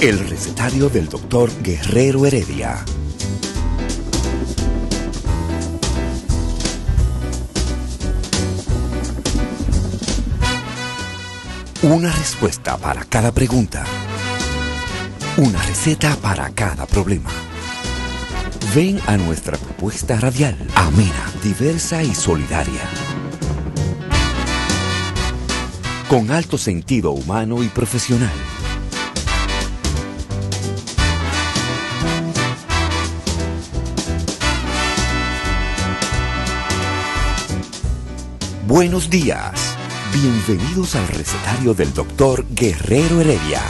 El recetario del doctor Guerrero Heredia. Una respuesta para cada pregunta. Una receta para cada problema. Ven a nuestra propuesta radial, amena, diversa y solidaria. Con alto sentido humano y profesional. Buenos días. Bienvenidos al recetario del doctor Guerrero Heredia.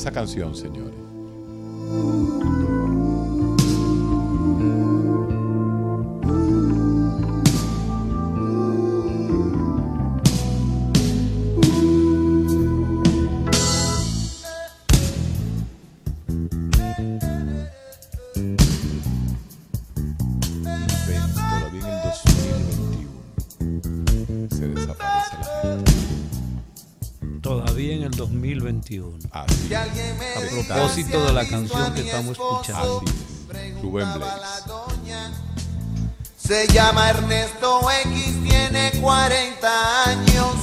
Esa canción, señores. La canción que estamos escuchando. Rubén Blades. Se llama Ernesto X, tiene 40 años.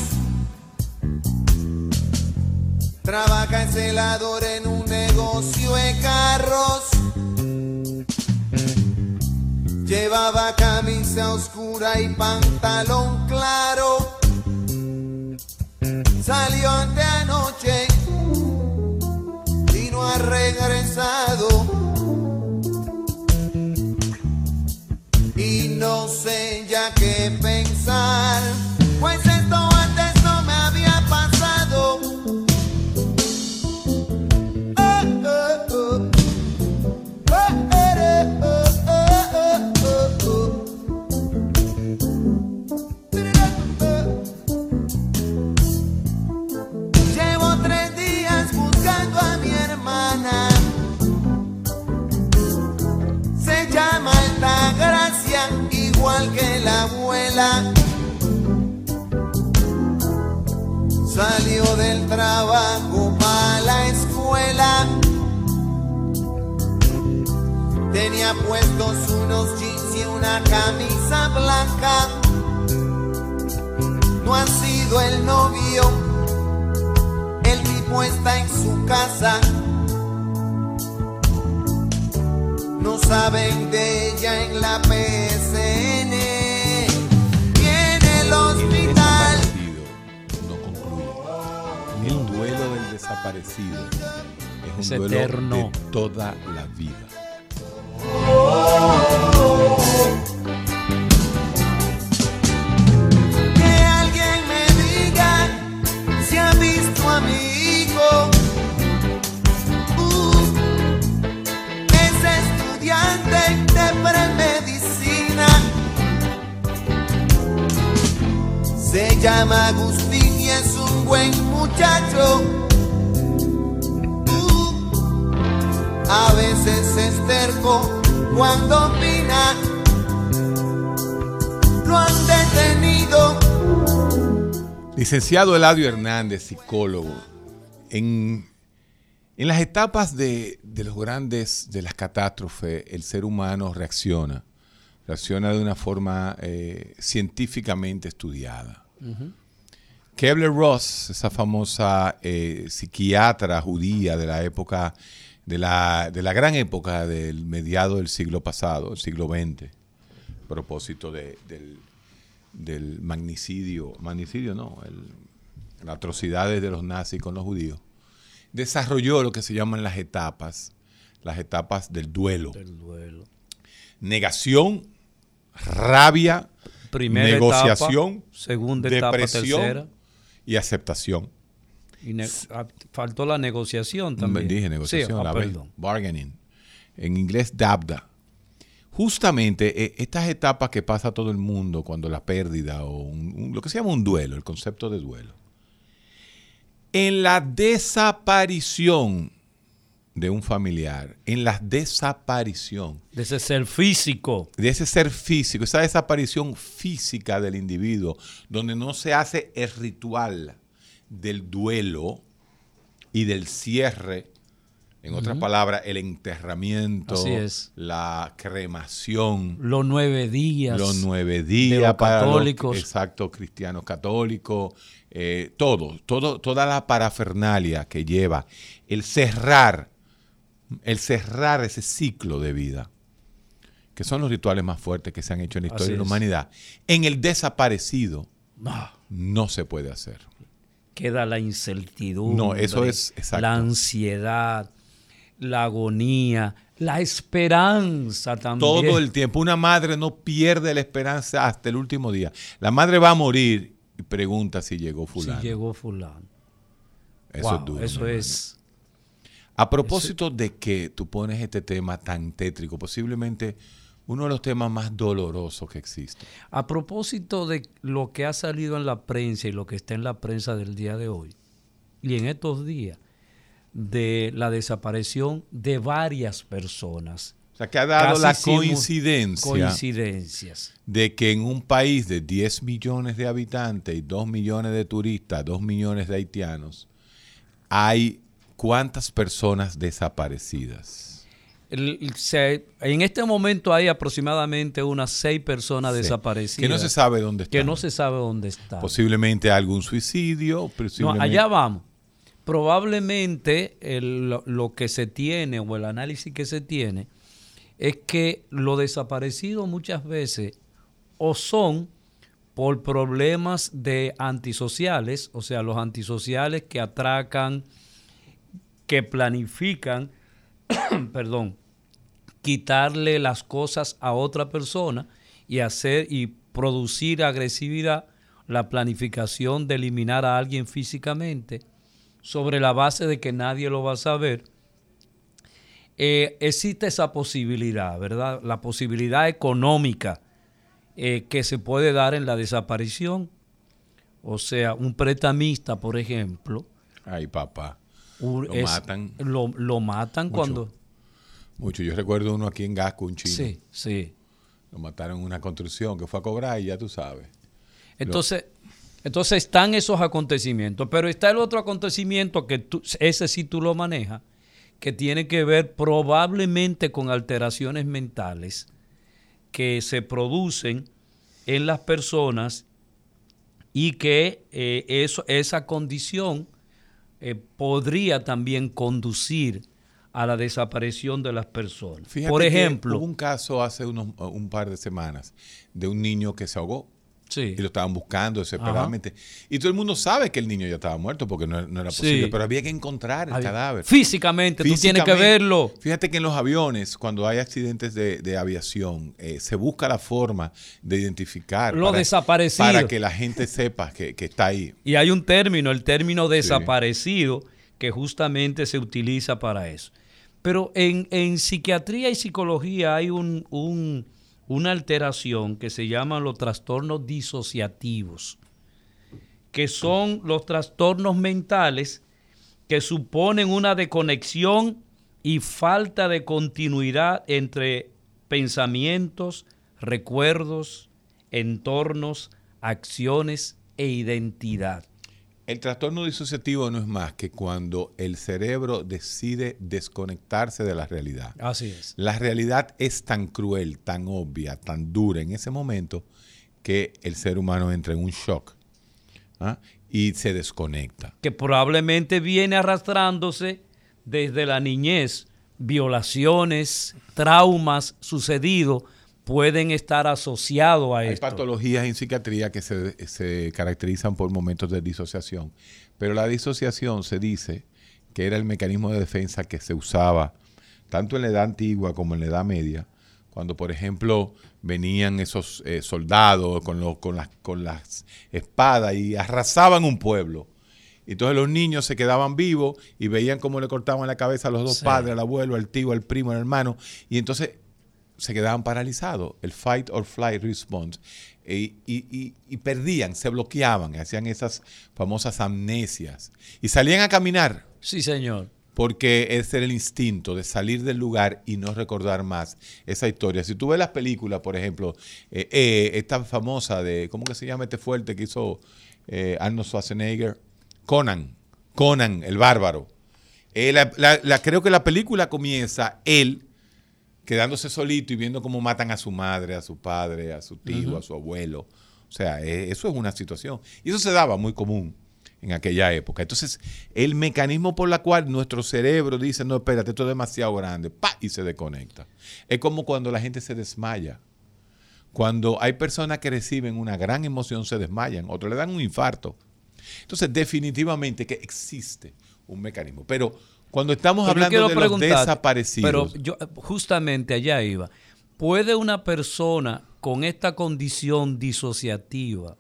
Trabaja en celador en un negocio de carros. Llevaba camisa oscura y pantalón claro. Salió ante anoche regresado. Licenciado Eladio Hernández, psicólogo. En, en las etapas de, de los grandes, de las catástrofes, el ser humano reacciona. Reacciona de una forma eh, científicamente estudiada. Kebler Ross, esa famosa eh, psiquiatra judía de la época, de la, de la gran época del mediado del siglo pasado, el siglo XX, a propósito de- del, del magnicidio, magnicidio no, el- las atrocidades de los nazis con los judíos, desarrolló lo que se llaman las etapas, las etapas del duelo. Del duelo. Negación, rabia, Primera negociación, etapa, segunda etapa, depresión tercera. y aceptación. Y ah, faltó la negociación también. Dije negociación, Sí, ah, la perdón. bargaining. En inglés, dabda. Justamente eh, estas etapas que pasa todo el mundo cuando la pérdida o un- un- lo que se llama un duelo, el concepto de duelo. En la desaparición de un familiar, en la desaparición De ese ser físico. de ese ser físico, esa desaparición física del individuo, donde no se hace el ritual del duelo y del cierre, en otras palabras, el enterramiento, Así es. la cremación, Los nueve días. los nueve de días los para católicos. los exacto cristianos católicos, eh, todo, todo, toda la parafernalia que lleva el cerrar, el cerrar ese ciclo de vida, que son los rituales más fuertes que se han hecho en la historia Así de la es. humanidad. En el desaparecido Ah, no se puede hacer. queda la incertidumbre. No, eso es-. La ansiedad, la agonía, la esperanza también. Todo el tiempo. Una madre no pierde la esperanza hasta el último día. La madre va a morir y pregunta si llegó Si fulano. llegó fulano. Eso Wow, es duro. Eso es. A propósito de que tú pones este tema tan tétrico, posiblemente uno de los temas más dolorosos que existe. A propósito de lo que ha salido en la prensa y lo que está en la prensa del día de hoy, y en estos días, de la desaparición de varias personas. O sea, que ha dado Casi la coincidencia Coincidencias. de que en un país de 10 millones de habitantes y 2 millones de turistas, 2 millones de haitianos, hay cuántas personas desaparecidas. El- el- se- en este momento hay aproximadamente unas seis personas Sí. desaparecidas. Que no se sabe dónde están. que no se sabe dónde están. Posiblemente algún suicidio. No, posiblemente- allá vamos. Probablemente lo, lo que se tiene o el análisis que se tiene es que los desaparecidos muchas veces o son por problemas de antisociales, o sea, los antisociales que atracan, que planifican, perdón, quitarle las cosas a otra persona y hacer y producir agresividad, la planificación de eliminar a alguien físicamente sobre la base de que nadie lo va a saber. Eh, existe esa posibilidad, ¿verdad? La posibilidad económica eh, que se puede dar en la desaparición. O sea, un pretamista, por ejemplo, Ay, papá. un- Lo es- matan. Lo, lo matan Mucho. cuando... Mucho. Yo recuerdo uno aquí en Gasco, un chino. Sí, sí. Lo mataron en una construcción que fue a cobrar y ya tú sabes. Entonces, entonces están esos acontecimientos, pero está el otro acontecimiento que tú, ese sí tú lo manejas, que tiene que ver probablemente con alteraciones mentales que se producen en las personas y que eh, eso, esa condición eh, podría también conducir a la desaparición de las personas. Fíjate Por ejemplo, hubo un caso hace unos, un par de semanas de un niño que se ahogó sí, y lo estaban buscando desesperadamente. Y todo el mundo sabe que el niño ya estaba muerto porque no, no era Sí. posible, pero había que encontrar el había- cadáver. físicamente, tú tienes que verlo. Fíjate que en los aviones, cuando hay accidentes de, de aviación, eh, se busca la forma de identificar. Lo desaparecido. Para que la gente sepa que, que está ahí. Y hay un término, el término desaparecido, que justamente se utiliza para eso. Pero en, en psiquiatría y psicología hay un, un- una alteración que se llaman los trastornos disociativos, que son los trastornos mentales que suponen una desconexión y falta de continuidad entre pensamientos, recuerdos, entornos, acciones e identidad. El trastorno disociativo no es más que cuando el cerebro decide desconectarse de la realidad. Así es. La realidad es tan cruel, tan obvia, tan dura en ese momento que el ser humano entra en un shock ¿ah? y se desconecta. que probablemente viene arrastrándose desde la niñez. Violaciones, traumas sucedidos pueden estar asociados a Hay esto. patologías en psiquiatría que se, se caracterizan por momentos de disociación, pero la disociación se dice que era el mecanismo de defensa que se usaba tanto en la edad antigua como en la edad media, cuando por ejemplo venían esos eh, soldados con, los- con, las, con las espadas y arrasaban un pueblo. Y Entonces los niños se quedaban vivos y veían cómo le cortaban la cabeza a los dos Sí. padres, al abuelo, al tío, al primo, al hermano. Y entonces se quedaban paralizados, el fight or flight response, y, y- y- y perdían, se bloqueaban, hacían esas famosas amnesias y salían a caminar Sí, señor. porque ese era el instinto de salir del lugar y no recordar más esa historia. Si tú ves las películas, por ejemplo, eh, eh, esta famosa de, ¿cómo que se llama este fuerte que hizo eh, Arnold Schwarzenegger? Conan, Conan, el bárbaro. La- la- la- creo que la película comienza él quedándose solito y viendo cómo matan a su madre, a su padre, a su tío, a su abuelo. O sea, eh, eso es una situación. Y eso se daba muy común en aquella época. Entonces, el mecanismo por la cual nuestro cerebro dice, no, espérate, esto es demasiado grande, ¡pa! y se desconecta. Es como cuando la gente se desmaya. Cuando hay personas que reciben una gran emoción, se desmayan, otros le dan un infarto. Entonces, definitivamente que existe un mecanismo. Pero cuando estamos Pero hablando de los desaparecidos, Pero yo justamente allá iba. ¿Puede una persona con esta condición disociativa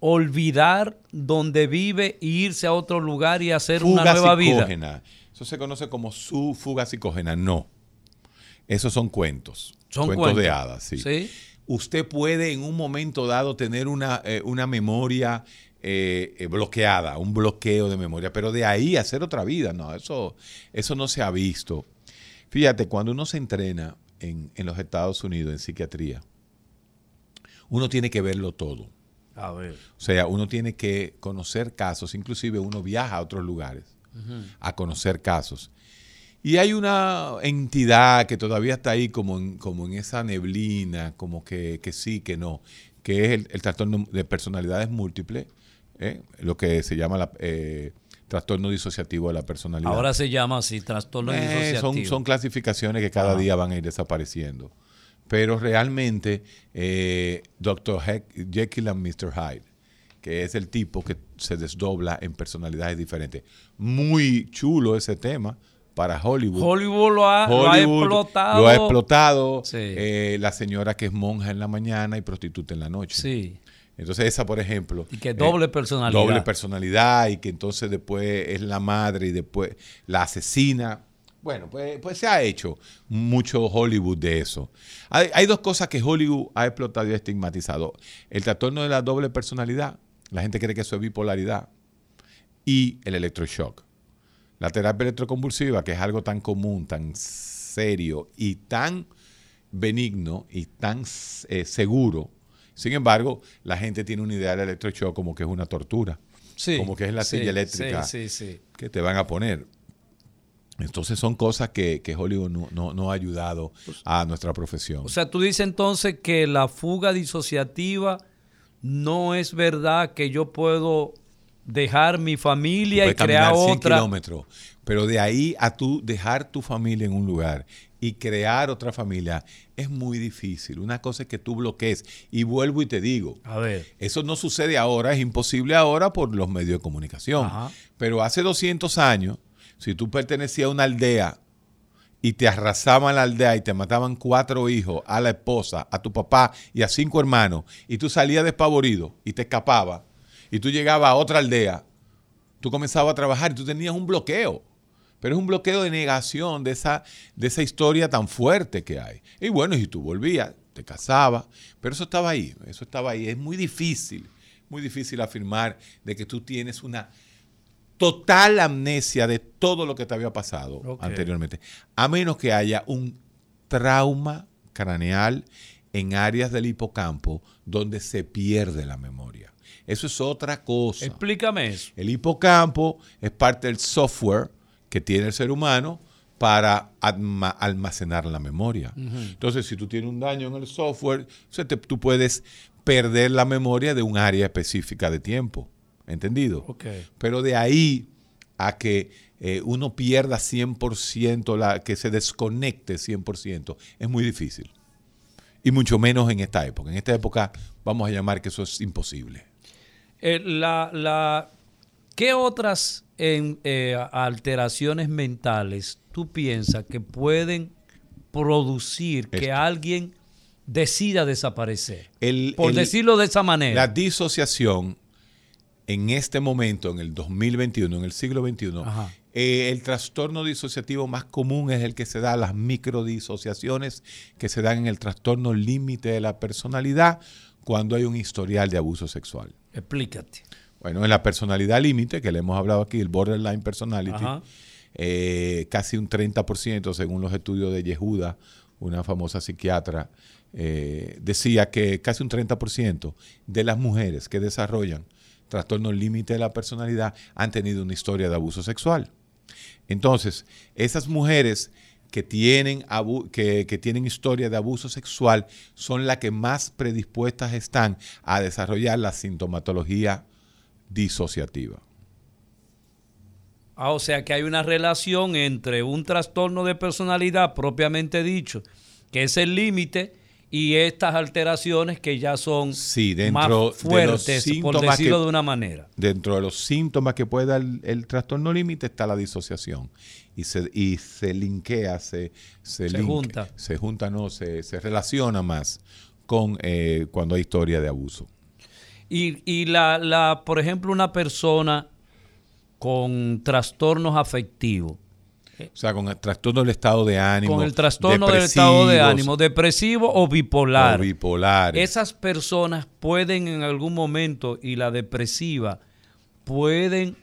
olvidar donde vive e irse a otro lugar y hacer una nueva vida? psicógena. Eso se conoce como su fuga psicógena. No. Esos son cuentos. Son cuentos, cuentos. de hadas, sí. Sí. Usted puede en un momento dado tener una, eh, una memoria eh, eh, bloqueada, un bloqueo de memoria, pero de ahí hacer otra vida, no, eso, eso no se ha visto. Fíjate, cuando uno se entrena en, en los Estados Unidos en psiquiatría, uno tiene que verlo todo. A ver. O sea, uno tiene que conocer casos, inclusive uno viaja a otros lugares a conocer casos. Y hay una entidad que todavía está ahí como en, como en esa neblina, como que, que sí, que no, que es el, el trastorno de personalidades múltiples, ¿eh? lo que se llama la, eh, trastorno disociativo de la personalidad. Ahora se llama así, trastorno Eh, disociativo. son, son clasificaciones que cada día van a ir desapareciendo. Pero realmente, eh, Dr. Heck- Jekyll and Mr. Hyde, que es el tipo que se desdobla en personalidades diferentes. Muy chulo ese tema para Hollywood. Hollywood lo ha, lo ha Hollywood explotado. Lo ha explotado. Sí. Eh, la señora que es monja en la mañana y prostituta en la noche. Sí. Entonces esa, por ejemplo. Y que doble personalidad. Doble personalidad y que entonces después es la madre y después la asesina. Bueno, pues, pues se ha hecho mucho Hollywood de eso. Hay, hay dos cosas que Hollywood ha explotado y ha estigmatizado. El trastorno de la doble personalidad. La gente cree que eso es bipolaridad. Y el electroshock. La terapia electroconvulsiva, que es algo tan común, tan serio y tan benigno y tan eh, seguro. Sin embargo, la gente tiene una idea del electroshock como que es una tortura. Sí, como que es la silla eléctrica Sí, que te van a poner. Entonces son cosas que, que Hollywood no, no- no ha ayudado a nuestra profesión. O sea, tú dices entonces que la fuga disociativa no es verdad que yo puedo dejar mi familia y crear caminar 100 otra. kilómetros, pero de ahí a tú dejar tu familia en un lugar y crear otra familia es muy difícil. Una cosa es que tú bloquees. Y vuelvo y te digo, A ver. Eso no sucede ahora, es imposible ahora por los medios de comunicación. Ajá. Pero hace 200 años, si tú pertenecías a una aldea y te arrasaban la aldea y te mataban cuatro hijos, a la esposa, a tu papá y a cinco hermanos, y tú salías despavorido y te escapabas, y tú llegabas a otra aldea, tú comenzabas a trabajar y tú tenías un bloqueo. Pero es un bloqueo de negación de esa, de esa historia tan fuerte que hay. Y bueno, y tú volvías, te casabas, pero eso estaba ahí, eso estaba ahí. Es muy difícil, muy difícil afirmar de que tú tienes una total amnesia de todo lo que te había pasado anteriormente, a menos que haya un trauma craneal en áreas del hipocampo donde se pierde la memoria. Eso es otra cosa. Explícame eso. El hipocampo es parte del software que tiene el ser humano para alma- almacenar la memoria. Entonces, si tú tienes un daño en el software, se te- tú puedes perder la memoria de un área específica de tiempo. ¿Entendido? Ok. Pero de ahí a que eh, uno pierda 100%, la, que se desconecte 100%, es muy difícil. Y mucho menos en esta época. En esta época vamos a llamar que eso es imposible. Eh, la, la, ¿Qué otras en, eh, alteraciones mentales tú piensas que pueden producir que alguien decida desaparecer. El- Por el- decirlo de esa manera. La disociación en este momento, en el 2021, en el siglo XXI, eh, el trastorno disociativo más común es el que se da, las microdisociaciones que se dan en el trastorno límite de la personalidad cuando hay un historial de abuso sexual. Explícate. Bueno, en la personalidad límite, que le hemos hablado aquí, el borderline personality, eh, casi un 30%, según los estudios de Yehuda, una famosa psiquiatra, eh, decía que casi un 30% de las mujeres que desarrollan trastorno límite de la personalidad han tenido una historia de abuso sexual. Entonces, esas mujeres que tienen, que, que tienen historia de abuso sexual son las que más predispuestas están a desarrollar la sintomatología disociativa. Ah, o sea que hay una relación entre un trastorno de personalidad propiamente dicho, que es el límite, y estas alteraciones que ya son Sí, dentro más de los fuertes, por síntomas decirlo que- de una manera. Dentro de los síntomas que puede dar el, el trastorno límite está la disociación. Y se, y se linkea, se, se, Se link- junta. Se junta, no, se, se relaciona más con eh, cuando hay historia de abuso. Y, y la, la, por ejemplo, una persona con trastornos afectivos, O sea, con el trastorno del estado de ánimo. con el trastorno del estado de ánimo, depresivo o bipolar. o bipolares. Esas personas pueden en algún momento, y la depresiva, pueden,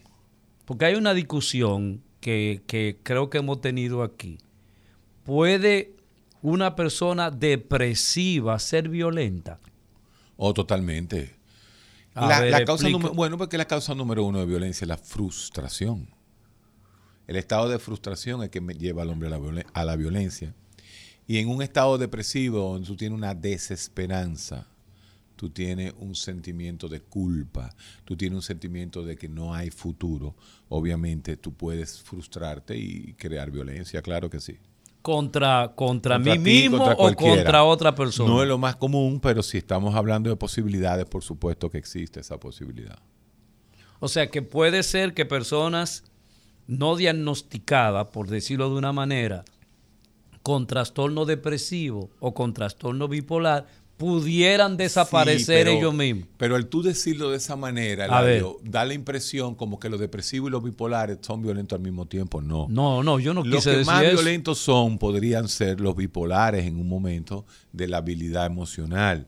porque hay una discusión que, que creo que hemos tenido aquí, ¿puede una persona depresiva ser violenta? O totalmente. La, ver, la causa número- bueno, porque la causa número uno de violencia es la frustración. El estado de frustración es que me lleva al hombre a la, violen- a la violencia. Y en un estado depresivo, donde tú tienes una desesperanza, tú tienes un sentimiento de culpa, tú tienes un sentimiento de que no hay futuro, obviamente tú puedes frustrarte y crear violencia, claro que sí. ¿Contra, contra, Contra mí ti, mismo contra o contra otra persona? No es lo más común, pero si estamos hablando de posibilidades, por supuesto que existe esa posibilidad. O sea que puede ser que personas no diagnosticadas, por decirlo de una manera, con trastorno depresivo o con trastorno bipolar, pudieran desaparecer Sí, pero- ellos mismos. Pero al tú decirlo de esa manera, Eladio, da la impresión como que los depresivos y los bipolares son violentos al mismo tiempo. No. No, no, yo no los quise que decir más eso. violentos son podrían ser los bipolares en un momento de la habilidad emocional.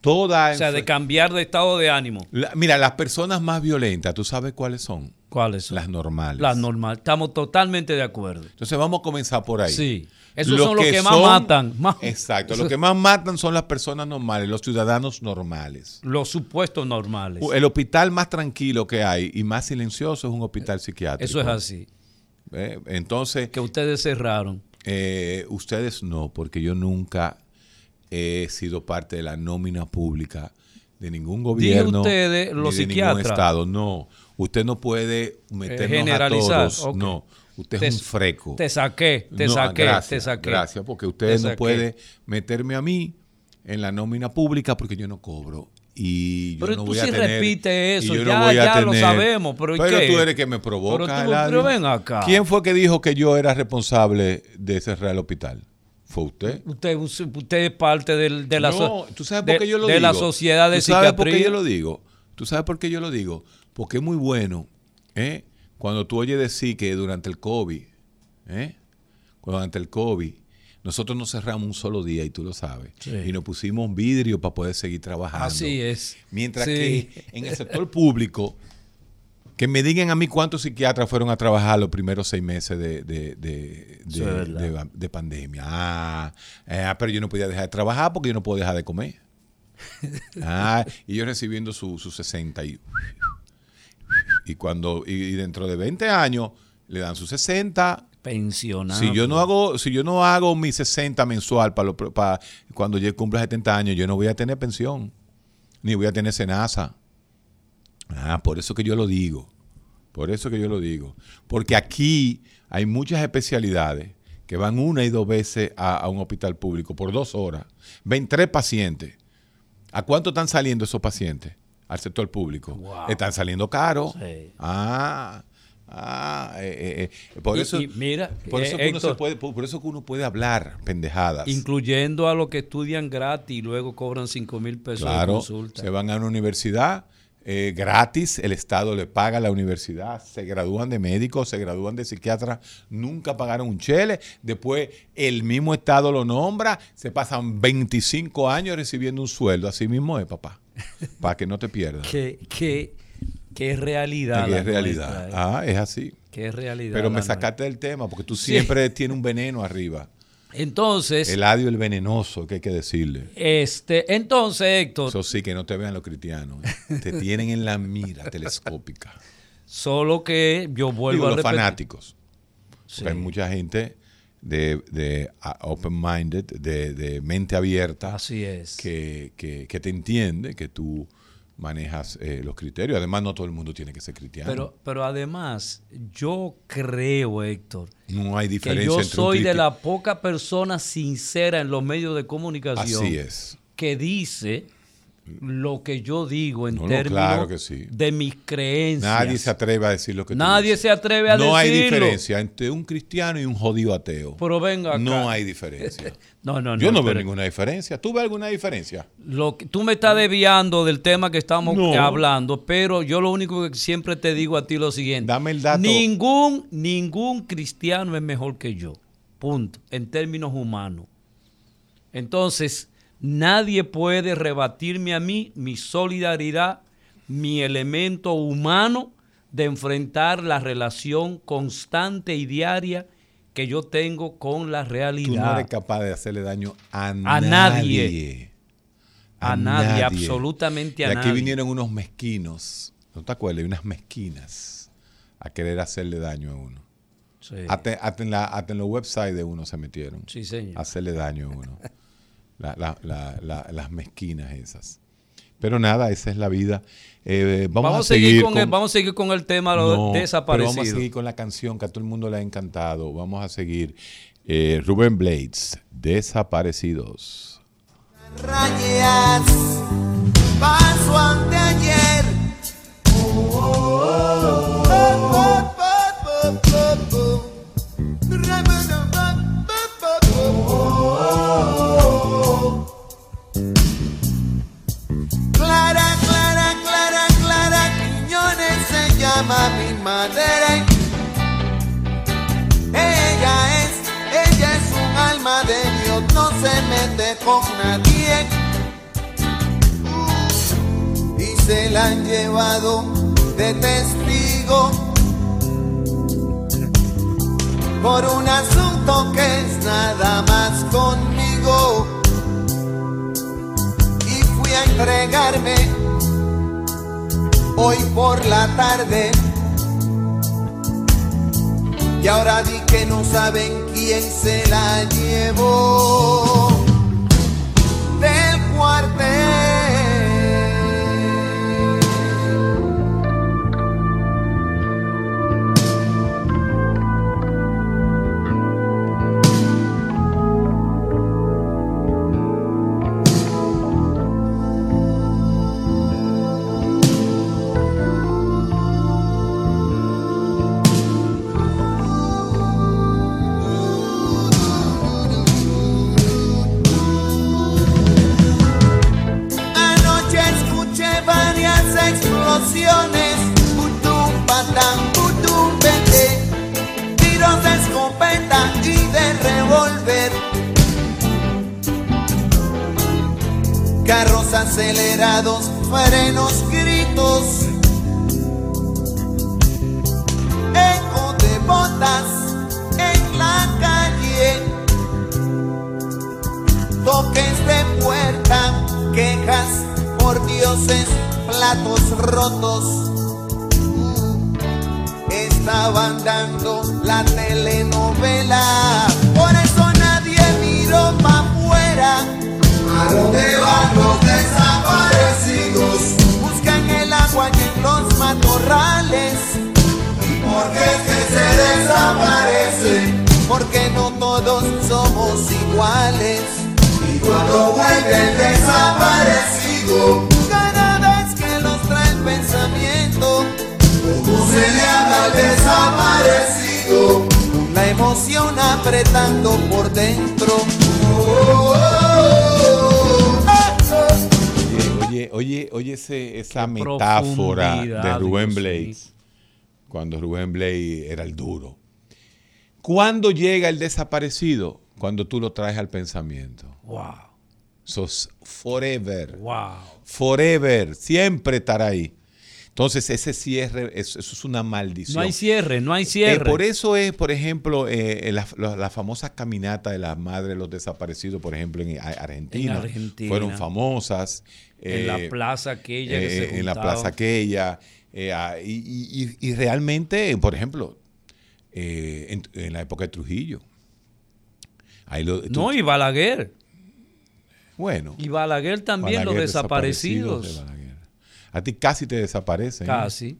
Toda O sea, de cambiar de estado de ánimo. La- mira, las personas más violentas, ¿tú sabes cuáles son? ¿Cuáles son? Las normales. Las normales. Estamos totalmente de acuerdo. Entonces vamos a comenzar por ahí. Sí. Esos son los que más son- matan. Más- Exacto. Los que más matan son las personas normales, los ciudadanos normales. Los supuestos normales. El hospital más tranquilo que hay y más silencioso es un hospital psiquiátrico. Eso es así. ¿Eh? Entonces, Que ustedes cerraron. eh, ustedes no, porque yo nunca he sido parte de la nómina pública de ningún gobierno ustedes, ni los de ningún estado. No, usted no puede meternos generalizar, a todos. ok. No, usted Te- es un freco. Te saqué, te No, saqué, gracias, te saqué. Gracias, porque Te usted no puede meterme a mí en la nómina pública porque yo no cobro. Y yo Pero no tú voy sí a tener, repites eso, yo ya- no ya lo sabemos, pero ¿y Pero qué? tú eres que me provoca. Pero tú- pero ven acá. ¿Quién fue que dijo que yo era responsable de cerrar el hospital? ¿Fue usted? Usted, usted es parte del- de la, no, so- ¿tú sabes de- por qué yo lo de digo? la sociedad de ¿Tú sabes por qué psiquiatría. yo lo digo? ¿Tú sabes por qué yo lo digo? Porque es muy bueno, ¿eh? Cuando tú oyes decir que durante el COVID, ¿eh? Durante el COVID, nosotros nos cerramos un solo día y tú lo sabes. Sí. Y nos pusimos un vidrio para poder seguir trabajando. Así es. Mientras Sí. que en el sector público, que me digan a mí cuántos psiquiatras fueron a trabajar los primeros seis meses de, de, de- pandemia. Ah, eh, pero yo no podía dejar de trabajar porque yo no puedo dejar de comer. Ah, y yo recibiendo su, su 60 y, y cuando y, dentro de 20 años le dan su 60 Pensionado. si yo no hago si yo no hago mi 60 mensual para, para cuando yo cumpla 70 años yo no voy a tener pensión ni voy a tener cenaza. Ah por eso que yo lo digo por eso que yo lo digo. Porque aquí hay muchas especialidades que van una y dos veces a, a un hospital público por dos horas. Ven tres pacientes. ¿a cuánto están saliendo esos pacientes al sector público Wow. están saliendo caros Sí. ah Ah, eh, eh, eh, por Y- eso, y mira, por eh, eso que uno se Héctor. puede, por, por eso que uno puede hablar pendejadas. Incluyendo a los que estudian gratis y luego cobran 5 mil pesos de Claro, consulta. se van a una universidad eh, gratis, el Estado le paga a la universidad, se gradúan de médicos, se gradúan de psiquiatras, nunca pagaron un chele, después el mismo Estado lo nombra, se pasan 25 años recibiendo un sueldo, así mismo es, papá, para que no te pierdas. Que, que, que es realidad. Que es realidad. nuestra, ¿eh? Ah, es así. Que es realidad. Pero me nuestra. sacaste del tema, porque tú Sí. siempre tienes un veneno arriba. Entonces, El adio, el venenoso, que hay que decirle. este, entonces, Héctor, Eso sí, que no te vean los cristianos. ¿eh? Te tienen en la mira telescópica. solo que yo vuelvo Digo, a los repetir. fanáticos. Sí. Porque hay mucha gente de, de open-minded, de, de mente abierta, Así es. que, que- que te entiende, que tú manejas eh, los criterios. Además, no todo el mundo tiene que ser cristiano. Pero, pero además, yo creo, Héctor, no hay que diferencia yo entre un soy de la poca persona sincera en los medios de comunicación Así es. que dice lo que yo digo en No, no, términos claro que sí. de mis creencias. Nadie se atreve a decir lo que tú Nadie dices. se atreve a No hay decirlo. diferencia entre un cristiano y un jodido ateo. Pero venga acá. No hay diferencia. No, no, no. Yo no veo ninguna diferencia. ¿Tú ves alguna diferencia? Lo que, tú me estás desviando del tema que estamos No. hablando, pero yo lo único que siempre te digo a ti es lo siguiente. Dame el dato. Ningún, ningún cristiano es mejor que yo. Punto. En términos humanos. Entonces, nadie puede rebatirme a mí mi solidaridad, mi elemento humano de enfrentar la relación constante y diaria que yo tengo con la realidad. Tú no eres capaz de hacerle daño a, A nadie. nadie. A nadie, absolutamente a y aquí nadie. vinieron unos mezquinos, ¿no te acuerdas? Unas mezquinas a querer hacerle daño a uno. Sí. Hasta, hasta en la- hasta en los websites de uno se metieron. Sí, señor. a hacerle daño a uno. La- la- la- la- las mezquinas esas. Pero nada, esa es la vida. Eh, vamos, Vamos, a seguir, con, el, vamos a seguir con el tema de No, desaparecidos. vamos a seguir con la canción que a todo el mundo le ha encantado. Vamos a seguir. Eh, Rubén Blades, Desaparecidos. rayas paso ante ayer Clara, mete con nadie. Y se la han llevado de testigo por un asunto que es nada más conmigo. Y fui a entregarme hoy por la tarde. Y ahora di que no saben quién se la llevó frenos, gritos, eco de botas en la calle. Toques de puerta, quejas por dioses, platos rotos. Mm, Estaban dando la telenovela, Porque no todos somos iguales. Y cuando vuelve el desaparecido, cada vez que los trae el pensamiento, como se le habla al desaparecido, con la emoción apretando por dentro. Oh, oh, oh. Oye, oye, oye ese- esa Qué metáfora de Rubén Blades, cuando Rubén Blades era el duro. ¿Cuándo llega el desaparecido? Cuando tú lo traes al pensamiento. Wow, Sos forever. wow. Forever. Siempre estará ahí. Entonces, ese cierre, eso, eso es una maldición. No hay cierre, no hay Eh, cierre. por eso es, por ejemplo, eh, la, la- la famosa caminata de las madres de los desaparecidos, por ejemplo, en Ar- Argentina. En Argentina. Fueron famosas. en la eh, plaza aquella que eh, se en la plaza aquella. eh, ah, y, y- y- y realmente, por ejemplo, eh, en, en la época de Trujillo. Ahí lo- tú- No, y Balaguer. bueno. Y Balaguer también, los Balaguer, desaparecidos. de. A ti casi te desaparecen. ¿eh? Casi.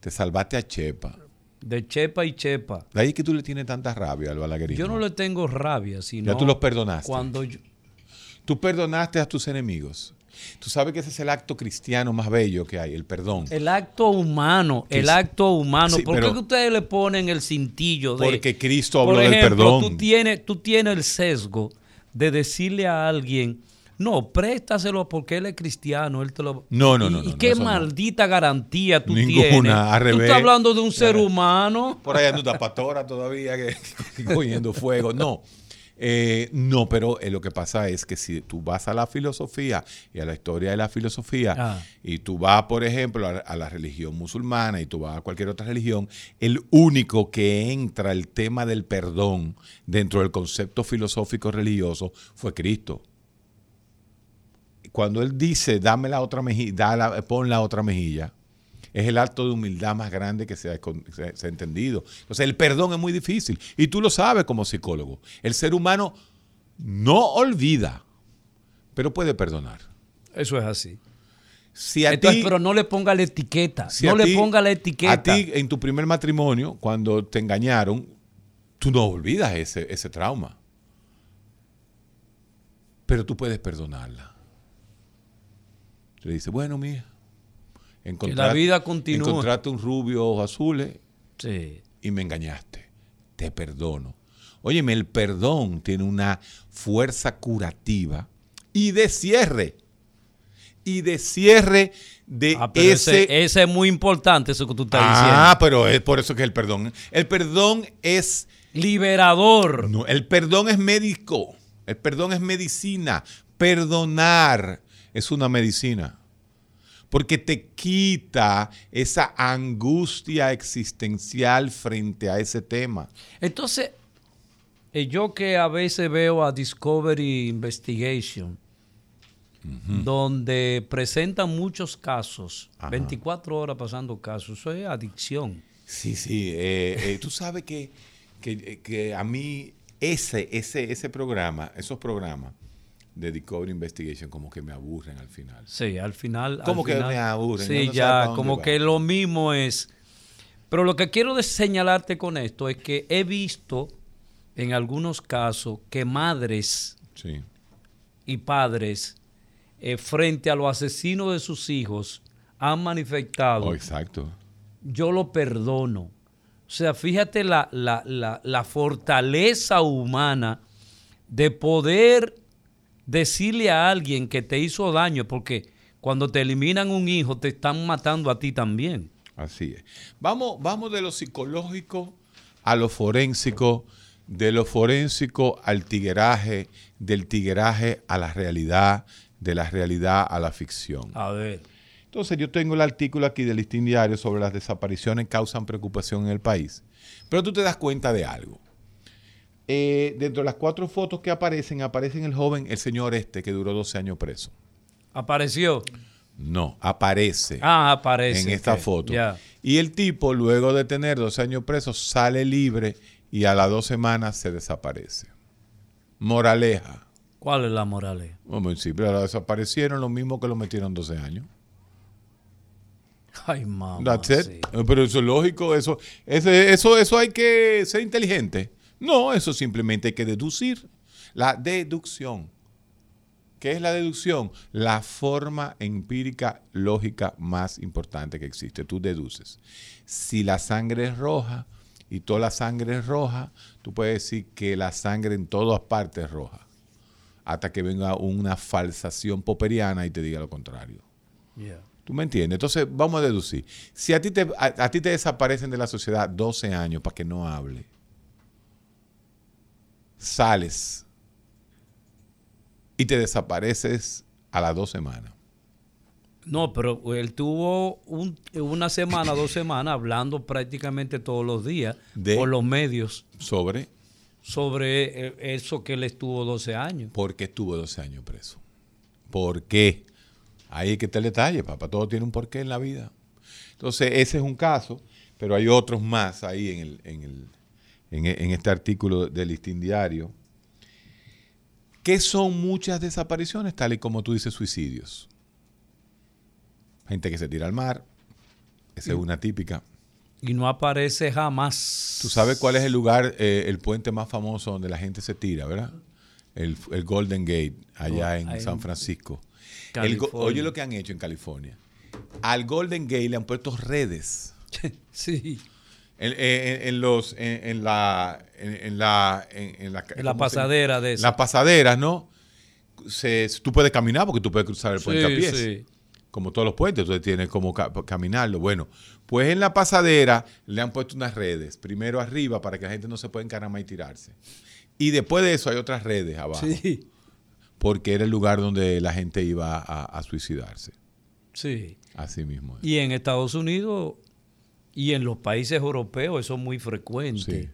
Te salvaste a Chepa. De chepa y chepa. De ahí que tú le tienes tanta rabia al balaguerismo. Yo no le tengo rabia, sino. tú los perdonaste. Cuando yo- Tú perdonaste a tus enemigos. Tú sabes que ese es el acto cristiano más bello que hay, el perdón. El acto humano, el acto humano. Sí, ¿Por qué ustedes le ponen el cintillo de. Porque Cristo habló Por del perdón. Tú tienes, tú tienes el sesgo de decirle a alguien. No, préstaselo porque él es cristiano, él te lo... No, no, ¿Y- no, ¿Y no, qué no. maldita garantía tú Ninguna, tienes? al Tú revés. estás hablando de un ser humano. Por allá anda pastora todavía que, que cogiendo fuego. No. Eh, no, pero eh, lo que pasa es que si tú vas a la filosofía y a la historia de la filosofía Ah. y tú vas, por ejemplo, a, a la religión musulmana y tú vas a cualquier otra religión, el único que entra el tema del perdón dentro del concepto filosófico religioso fue Cristo. Cuando él dice, dame la otra mejilla, pon la otra mejilla, es el acto de humildad más grande que se ha, se- se ha entendido. Entonces, el perdón es muy difícil. Y tú lo sabes como psicólogo. El ser humano no olvida, pero puede perdonar. Eso es así. Si a Entonces, pero no le ponga la etiqueta. si no le ponga la etiqueta. A ti, en tu primer matrimonio, cuando te engañaron, tú no olvidas ese, ese trauma. Pero tú puedes perdonarla. Le dices, bueno, mía. la vida continúa. Encontraste un rubio ojos azules Sí. y me engañaste. Te perdono. Óyeme, el perdón tiene una fuerza curativa y de cierre. Y de cierre de Ah, pero ese, ese, ese es muy importante, eso que tú estás Ah, pero es por eso que el perdón. El perdón es. diciendo. Liberador. No, el perdón es médico. El perdón es medicina. Perdonar es una medicina. Porque te quita esa angustia existencial frente a ese tema. Entonces, eh, yo que a veces veo a Discovery Investigation, donde presentan muchos casos, 24 horas pasando casos, eso es adicción. Sí, sí. eh, eh, tú sabes que, que, que a mí ese, ese, ese programa, esos programas de Discovery Investigation como que me aburren al final. Sí, al final. al ¿Cómo que final- me aburren? Sí, Ya no como va. que lo mismo es. Pero lo que quiero señalarte con esto es que he visto en algunos casos que madres Sí. y padres, eh, frente a los asesinos de sus hijos, han manifestado, Oh, exacto. yo lo perdono. O sea, fíjate la, la- la- la fortaleza humana de poder decirle a alguien que te hizo daño, porque cuando te eliminan un hijo, te están matando a ti también. Así es. Vamos, vamos de lo psicológico a lo forénsico, de lo forénsico al tigueraje, del tigueraje a la realidad, de la realidad a la ficción. A ver. Entonces yo tengo el artículo aquí del Listín Diario sobre las desapariciones causan preocupación en el país. Pero tú te das cuenta de algo. Eh, dentro de las cuatro fotos que aparecen, aparecen el joven, el señor este, que duró 12 años preso. Apareció. No, aparece. Ah, aparece. en esta foto. Y el tipo, luego de tener dos años preso, sale libre y a las dos semanas se desaparece. Moraleja. ¿Cuál es la moraleja? Muy simple, lo desaparecieron lo mismo que lo metieron 12 años. Ay, mamá. That's it. sí. Pero eso es lógico, eso, ese- eso, eso hay que ser inteligente. No, eso simplemente hay que deducir. La deducción. ¿Qué es la deducción? La forma empírica lógica más importante que existe. Tú deduces. Si la sangre es roja y toda la sangre es roja, tú puedes decir que la sangre en todas partes es roja. Hasta que venga una falsación poperiana y te diga lo contrario. ¿Tú me entiendes? Entonces, vamos a deducir. Si a ti te, a, a ti te desaparecen de la sociedad 12 años para que no hable, sales y te desapareces a las dos semanas. No, pero él tuvo un- una semana, dos semanas hablando prácticamente todos los días De- por los medios Sobre sobre eh, eso que él estuvo 12 años. por qué estuvo 12 años preso. ¿Por qué? Ahí hay que te detalle, papá. Todo tiene un porqué en la vida. Entonces, ese es un caso, pero hay otros más ahí en, el, en, el, en, e- en este artículo del Listín Diario. ¿Qué son muchas desapariciones, tal y como tú dices, suicidios? Gente que se tira al mar, esa es una típica. Y no aparece jamás. ¿Tú sabes cuál es el lugar, eh, el puente más famoso donde la gente se tira, verdad? El, el Golden Gate, allá Oh, en San Francisco. El oye lo que han hecho en California. Al Golden Gate le han puesto redes. sí. En, en- en los, en, la, en, la, en, la, En la ¿cómo se- pasadera de. Las pasaderas, ¿no? Se, tú puedes caminar porque tú puedes cruzar el puente Sí, a pies. sí. Como todos los puentes, entonces tienes como ca- caminarlo. Bueno, pues en la pasadera le han puesto unas redes. Primero arriba para que la gente no se pueda encaramar y tirarse. Y después de eso hay otras redes abajo. Sí. Porque era el lugar donde la gente iba a, a suicidarse. Sí. Así mismo. es. Y en Estados Unidos y en los países europeos eso es muy frecuente. Sí.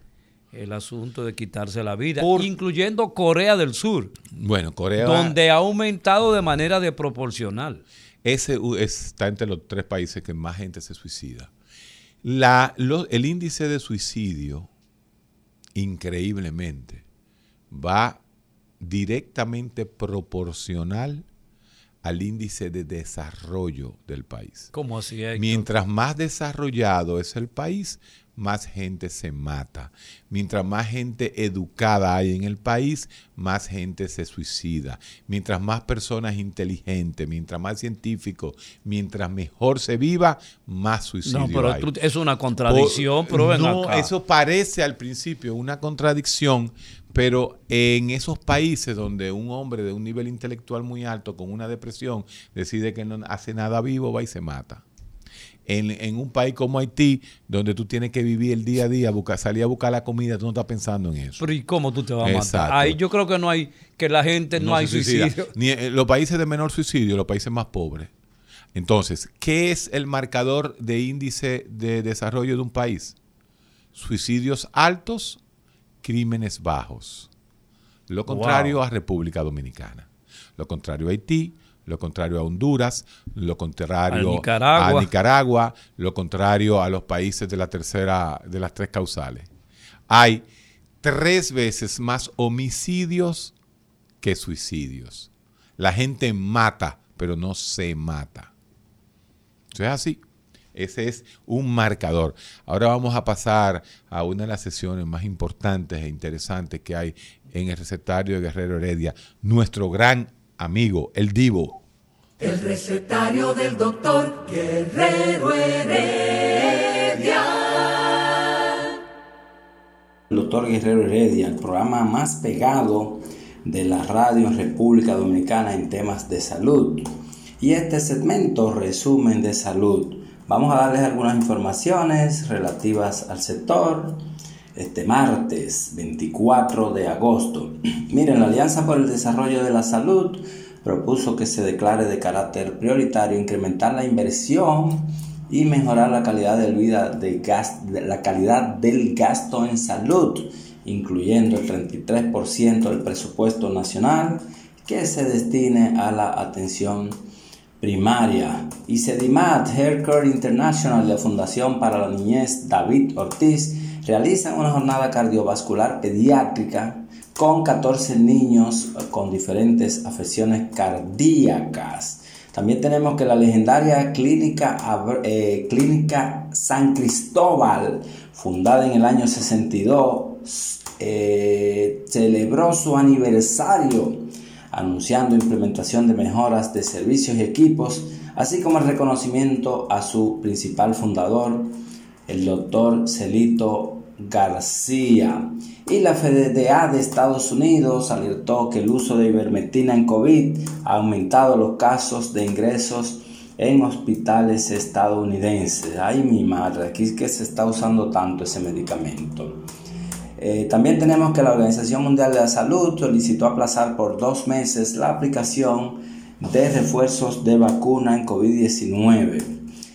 El asunto de quitarse la vida, Por- incluyendo Corea del Sur, Bueno, Corea donde ha aumentado de manera desproporcional. ese está entre los tres países que más gente se suicida. La, lo- el índice de suicidio, increíblemente, va directamente proporcional al índice de desarrollo del país. ¿Cómo así? Mientras más desarrollado es el país, más gente se mata. Mientras más gente educada hay en el país, más gente se suicida. Mientras más personas inteligentes, mientras más científicos, mientras mejor se viva, más suicidio No, pero hay. es una contradicción, Por- no, acá. eso parece al principio una contradicción, pero en esos países donde un hombre de un nivel intelectual muy alto con una depresión decide que no hace nada vivo, va y se mata. En, en un país como Haití, donde tú tienes que vivir el día a día, buscar, salir a buscar la comida, tú no estás pensando en eso. Pero ¿y cómo tú te vas a matar? Exacto. Ahí yo creo que no hay, que la gente no, hay suicidio. Ni en los países de menor suicidio, los países más pobres. Entonces, ¿qué es el marcador de índice de desarrollo de un país? Suicidios altos, crímenes bajos. Lo contrario Wow. a República Dominicana. Lo contrario a Haití, lo contrario a Honduras, lo contrario A Nicaragua. a Nicaragua, lo contrario a los países de la tercera, de las tres causales. Hay tres veces más homicidios que suicidios. La gente mata, pero no se mata. Eso es así. Ese es un marcador. Ahora vamos a pasar a una de las sesiones más importantes e interesantes que hay en el recetario de Guerrero Heredia. Nuestro gran amigo, el Divo. El recetario del doctor Guerrero Heredia. El doctor Guerrero Heredia, el programa más pegado de la radio en República Dominicana en temas de salud. Y este segmento, resumen de salud. Vamos a darles algunas informaciones relativas al sector. Este martes 24 de agosto. Miren, la Alianza por el Desarrollo de la Salud propuso que se declare de carácter prioritario incrementar la inversión y mejorar la calidad de vida de gas- la calidad del gasto en salud, incluyendo el 33% del presupuesto nacional que se destine a la atención primaria. Y Sedimat Haircare International de Fundación para la Niñez David Ortiz realizan una jornada cardiovascular pediátrica con 14 niños con diferentes afecciones cardíacas. También tenemos que la legendaria clínica, eh, clínica San Cristóbal, fundada en el año 62, eh, celebró su aniversario anunciando implementación de mejoras de servicios y equipos, así como el reconocimiento a su principal fundador, el doctor Celito García. Y la FDA de Estados Unidos alertó que el uso de ivermectina en COVID ha aumentado los casos de ingresos en hospitales estadounidenses. Ay, mi madre, aquí es que se está usando tanto ese medicamento. Eh, también tenemos que la Organización Mundial de la Salud solicitó aplazar por dos meses la aplicación de refuerzos de vacuna en COVID-19.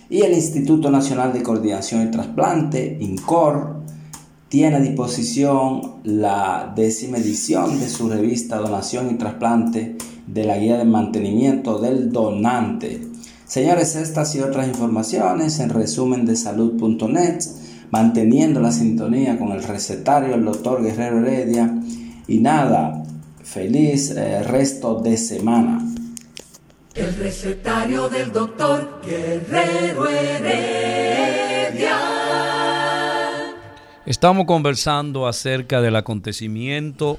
Y el Instituto Nacional de Coordinación y Trasplante, INCOR, tiene a disposición la décima edición de su revista Donación y Trasplante de la Guía de Mantenimiento del Donante. Señores, estas y otras informaciones en resumen de salud.net manteniendo la sintonía con el recetario del doctor Guerrero Heredia. Y nada, feliz eh, resto de semana. El recetario del doctor Guerrero Heredia. Estamos conversando acerca del acontecimiento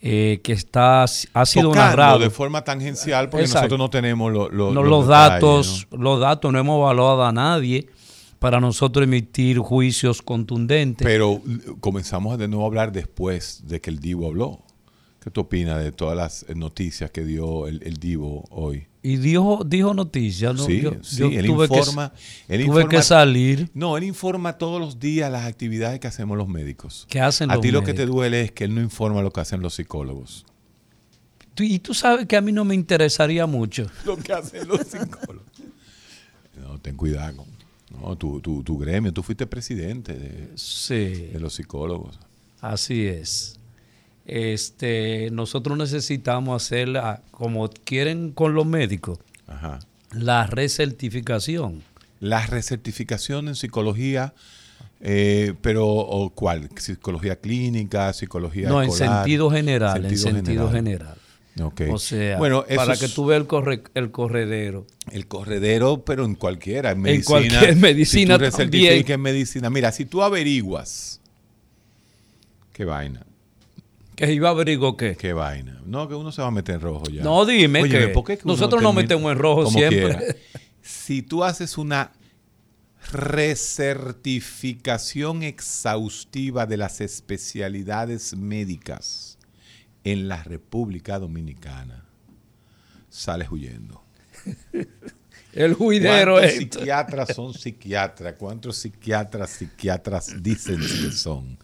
eh, que está, ha sido Tocando narrado. de forma tangencial porque Exacto. nosotros no tenemos lo- lo- No, los, datos, ¿no? los datos no hemos evaluado a nadie para nosotros emitir juicios contundentes. Pero comenzamos de nuevo a hablar después de que el Divo habló. ¿Qué tú opinas de todas las eh, noticias que dio el, el Divo hoy? y dijo, dijo noticias, ¿no? sí, Yo- sí, yo él tuve que- informa. él tuve informa- que salir. No, él informa todos los días las actividades que hacemos los médicos. ¿Qué hacen A los ti lo que te duele es que él no informa lo que hacen los psicólogos. Tú- y tú sabes que a mí no me interesaría mucho. Lo que hacen los psicólogos. No, ten cuidado. No, tu, tu, tu gremio, tú fuiste presidente de, Sí, de los psicólogos. así es. Este, nosotros necesitamos hacer, la- como quieren con los médicos, Ajá. la recertificación. La recertificación en psicología, eh, pero ¿o ¿cuál? ¿Psicología clínica? ¿Psicología No, en sentido general, Sentido en sentido general. general. Ok. O sea, bueno, para que tú veas el, corre- el corredero. el corredero, pero en cualquiera. En, medicina, cualquier medicina Si tú también. en medicina. Mira, si tú averiguas. Qué vaina. Que iba a averiguar qué. Qué vaina. No, que uno se va a meter en rojo ya. No, dime que ¿por qué que nosotros nos metemos en rojo siempre. quiera? Si tú haces una recertificación exhaustiva de las especialidades médicas en la República Dominicana, sales huyendo. El juidero ¿Cuántos psiquiatras son psiquiatras? ¿Cuántos psiquiatras, psiquiatras dicen que son?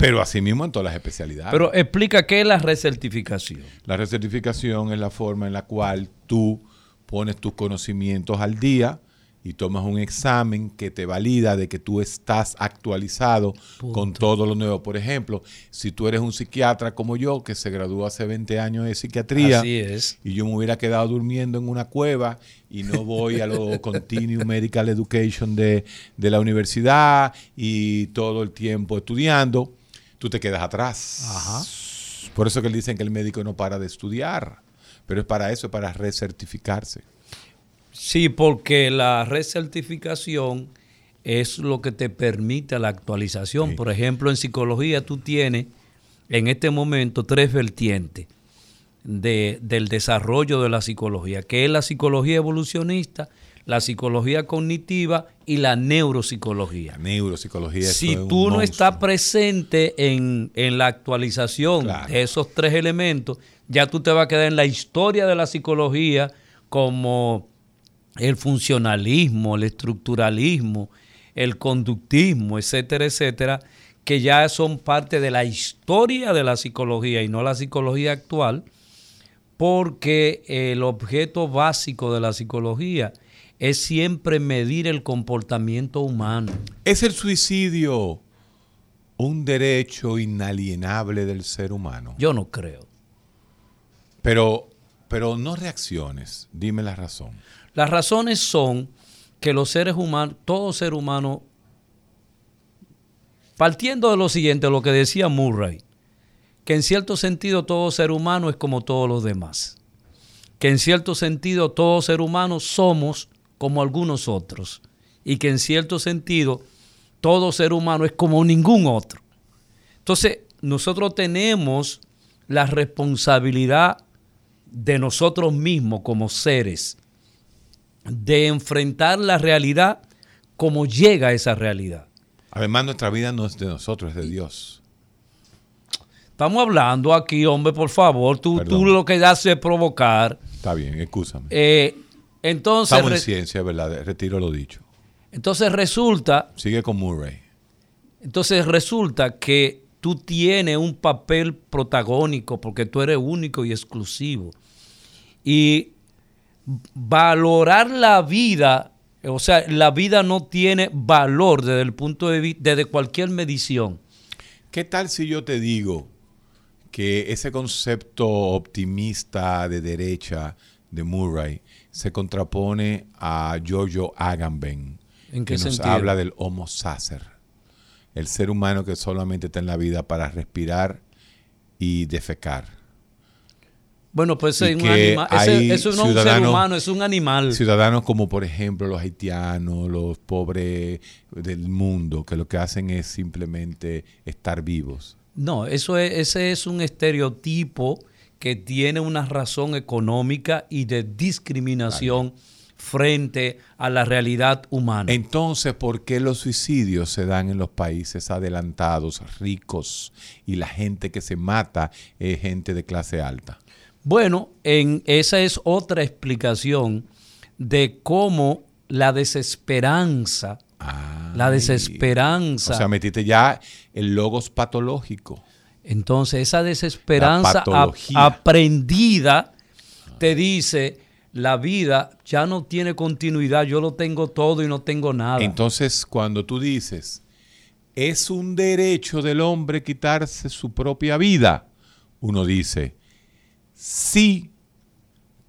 Pero asimismo en todas las especialidades. Pero explica qué es la recertificación. La recertificación es la forma en la cual tú pones tus conocimientos al día y tomas un examen que te valida de que tú estás actualizado con todo lo nuevo. Por ejemplo, si tú eres un psiquiatra como yo, que se graduó hace 20 años de psiquiatría, Así es. y yo me hubiera quedado durmiendo en una cueva y no voy a lo Continuum Medical Education de, de la universidad y todo el tiempo estudiando, tú te quedas atrás. Ajá. Por eso que le dicen que el médico no para de estudiar, pero es para eso, para recertificarse. Sí, porque la recertificación es lo que te permite la actualización. Sí. Por ejemplo, en psicología tú tienes en este momento tres vertientes de- del desarrollo de la psicología, que es la psicología evolucionista, la psicología cognitiva y la neuropsicología. La neuropsicología. Si tú no monstruo. estás presente en, en la actualización Claro. de esos tres elementos, ya tú te vas a quedar en la historia de la psicología como el funcionalismo, el estructuralismo, el conductismo, etcétera, etcétera, que ya son parte de la historia de la psicología y no la psicología actual, porque el objeto básico de la psicología es siempre medir el comportamiento humano. ¿Es el suicidio un derecho inalienable del ser humano? Yo no creo. Pero, pero no reacciones, dime la razón. Las razones son que los seres humanos, todo ser humano, partiendo de lo siguiente, lo que decía Murray, que en cierto sentido todo ser humano es como todos los demás, que en cierto sentido todo ser humano somos como algunos otros, y que en cierto sentido todo ser humano es como ningún otro. Entonces, nosotros tenemos la responsabilidad de nosotros mismos como seres de enfrentar la realidad como llega a esa realidad. Además, nuestra vida no es de nosotros, es de Dios. Estamos hablando aquí, hombre, por favor. Tú, tú lo que haces es provocar. Está bien, excúsame. Eh, entonces, Estamos en ciencia, ¿verdad? Retiro lo dicho. entonces resulta, Sigue con Murray. entonces resulta que tú tienes un papel protagónico porque tú eres único y exclusivo. Y valorar la vida, o sea, la vida no tiene valor desde el punto de vista, desde cualquier medición. ¿Qué tal si yo te digo que ese concepto optimista de derecha de Murray se contrapone a Giorgio Agamben, ¿En qué que nos sentido? habla del Homo sacer, el ser humano que solamente está en la vida para respirar y defecar. Bueno, pues es un que anima- ese- hay eso no es un ser humano, es un animal. Ciudadanos como por ejemplo los haitianos, los pobres del mundo, que lo que hacen es simplemente estar vivos. No, eso es, ese es un estereotipo que tiene una razón económica y de discriminación frente a la realidad humana. Entonces, ¿por qué los suicidios se dan en los países adelantados, ricos, y la gente que se mata es gente de clase alta? Bueno, en, esa es otra explicación de cómo la desesperanza, la desesperanza, O sea, metiste ya el logos patológico. Entonces esa desesperanza ap- aprendida te dice, la vida ya no tiene continuidad, yo lo tengo todo y no tengo nada. Entonces, cuando tú dices, es un derecho del hombre quitarse su propia vida, uno dice, sí,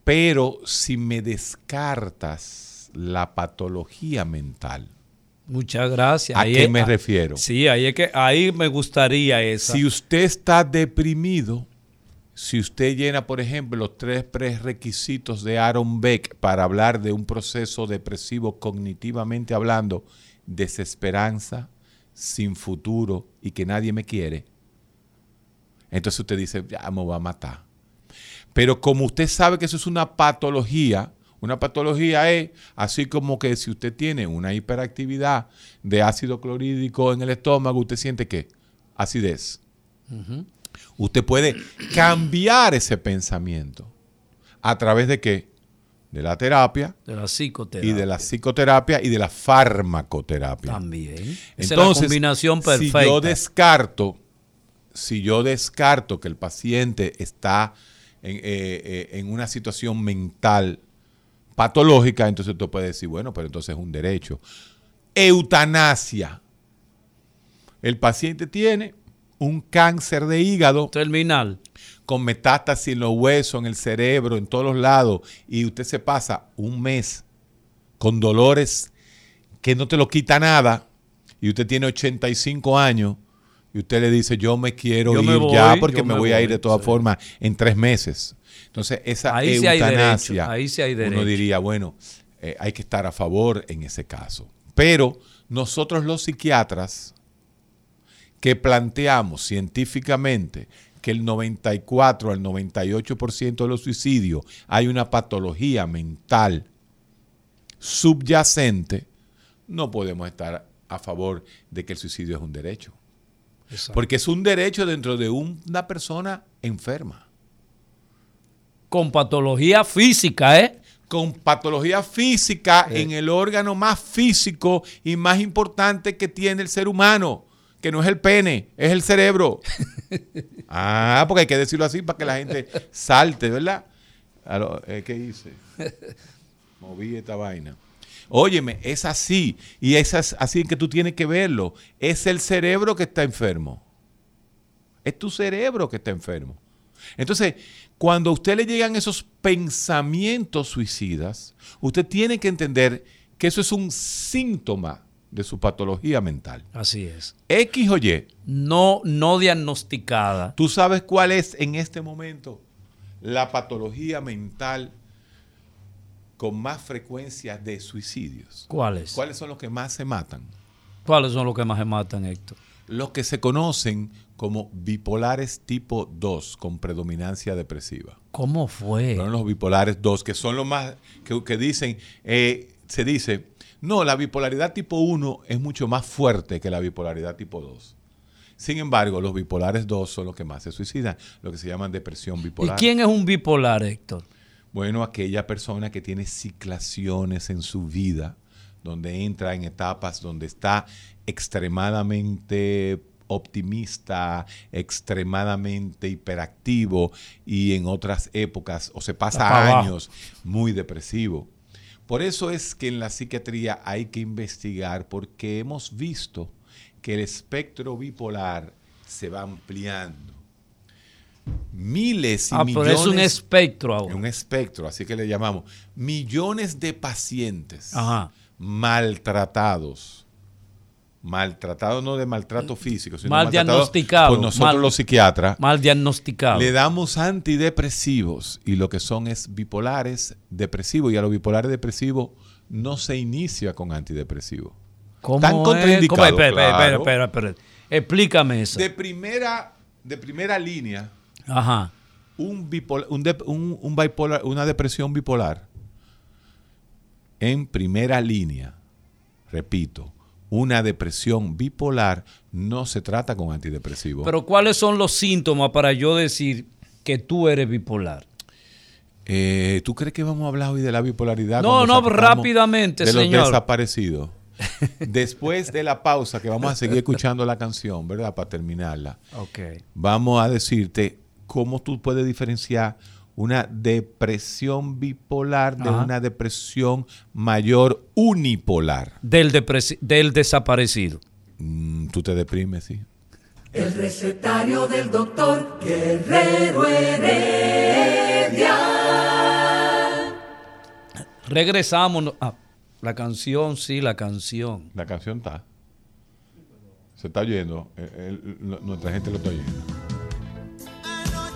pero si me descartas la patología mental. Muchas gracias. ¿A Ahí qué es- me refiero? Sí, ahí es que ahí me gustaría esa. Si usted está deprimido, si usted llena, por ejemplo, los tres prerequisitos de Aaron Beck para hablar de un proceso depresivo cognitivamente hablando, desesperanza, sin futuro y que nadie me quiere, entonces usted dice, ya me va a matar. Pero como usted sabe que eso es una patología, una patología es así como que si usted tiene una hiperactividad de ácido clorhídrico en el estómago, usted siente que acidez. Usted puede cambiar ese pensamiento a través de qué? De la terapia de la psicoterapia. y de la psicoterapia y de la farmacoterapia. también. Esa es Entonces, la combinación perfecta. si yo descarto, si yo descarto que el paciente está en, eh, eh, en una situación mental patológica, entonces tú puedes decir, bueno, pero entonces es un derecho. Eutanasia. El paciente tiene un cáncer de hígado Terminal. con metástasis en los huesos, en el cerebro, en todos los lados, y usted se pasa un mes con dolores que no te lo quita nada, y usted tiene 85 años, y usted le dice, yo me quiero Yo ir me voy, ya porque me voy, a ir voy", de todas sí. formas en tres meses. Entonces, esa Ahí sí hay eutanasia, derecho, ahí sí hay uno diría, bueno, eh, hay que estar a favor en ese caso. Pero nosotros los psiquiatras, que planteamos científicamente que el 94 al 98% de los suicidios hay una patología mental subyacente, no podemos estar a favor de que el suicidio es un derecho. Porque es un derecho dentro de un- una persona enferma, Con patología física, ¿eh? con patología física en el órgano más físico y más importante que tiene el ser humano, que no es el pene, es el cerebro. ah, porque hay que decirlo así para que la gente salte, ¿verdad? Lo- eh, ¿Qué hice? Moví esta vaina. Óyeme, es así. Y es as- así que tú tienes que verlo. Es el cerebro que está enfermo. Es tu cerebro que está enfermo. Entonces, cuando a usted le llegan esos pensamientos suicidas, usted tiene que entender que eso es un síntoma de su patología mental. Así es. X o Y, No, no diagnosticada. ¿tú sabes cuál es en este momento la patología mental con más frecuencia de suicidios? ¿Cuáles? ¿Cuáles son los que más se matan? ¿Cuáles son los que más se matan, Héctor? Los que se conocen como bipolares tipo 2 con predominancia depresiva. ¿Cómo fue? Son los bipolares 2, que son los más, que, que dicen, eh, se dice, no, la bipolaridad tipo 1 es mucho más fuerte que la bipolaridad tipo 2. Sin embargo, los bipolares 2 son los que más se suicidan, lo que se llaman depresión ¿Y bipolar. quién es un bipolar, Héctor? Bueno, aquella persona que tiene ciclaciones en su vida, donde entra en etapas donde está extremadamente optimista, extremadamente hiperactivo y en otras épocas o se pasa años muy depresivo. Por eso es que en la psiquiatría hay que investigar porque hemos visto que el espectro bipolar se va ampliando. Miles y Ah, millones pero es un espectro ahora. un espectro, así que le llamamos, millones de pacientes Ajá. maltratados. Maltratados no de maltrato físico, sino Mal diagnosticados, Por nosotros mal- los psiquiatras. Mal diagnosticado. Le damos antidepresivos y lo que son es bipolares depresivos y a los bipolares depresivos no se inicia con antidepresivos. ¿Cómo espera, espera. Explícame eso. De primera, de primera línea, Ajá. un bipolar, un dep- un- un bipolar- una depresión bipolar en primera línea, repito, una depresión bipolar no se trata con antidepresivos. Pero ¿cuáles son los síntomas para yo decir que tú eres bipolar? Eh, ¿Tú crees que vamos a hablar hoy de la bipolaridad? No, no, rápidamente, de los señor. desaparecidos. Después de la pausa, que vamos a seguir escuchando la canción, ¿verdad? Para terminarla. Ok. vamos a decirte cómo tú puedes diferenciar una depresión bipolar de Ajá. una depresión mayor unipolar. Del, desaparecido. Mm, tú te deprimes, sí. El recetario del doctor Guerrero Heredia. Regresamos. Ah, la canción, sí, la canción. La canción está. Se está oyendo. eh, nuestra gente lo está oyendo.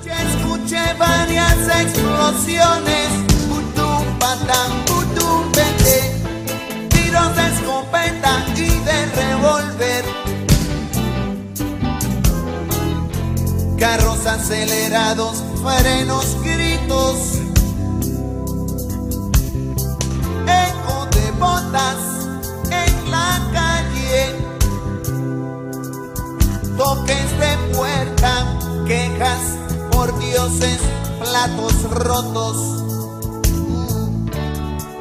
Escuché varias explosiones, putum patán, putum pete, tiros de escopeta y de revólver. Carros acelerados, frenos, gritos, eco de botas en la calle. Toques de puerta, quejas por dioses, platos rotos. Mm,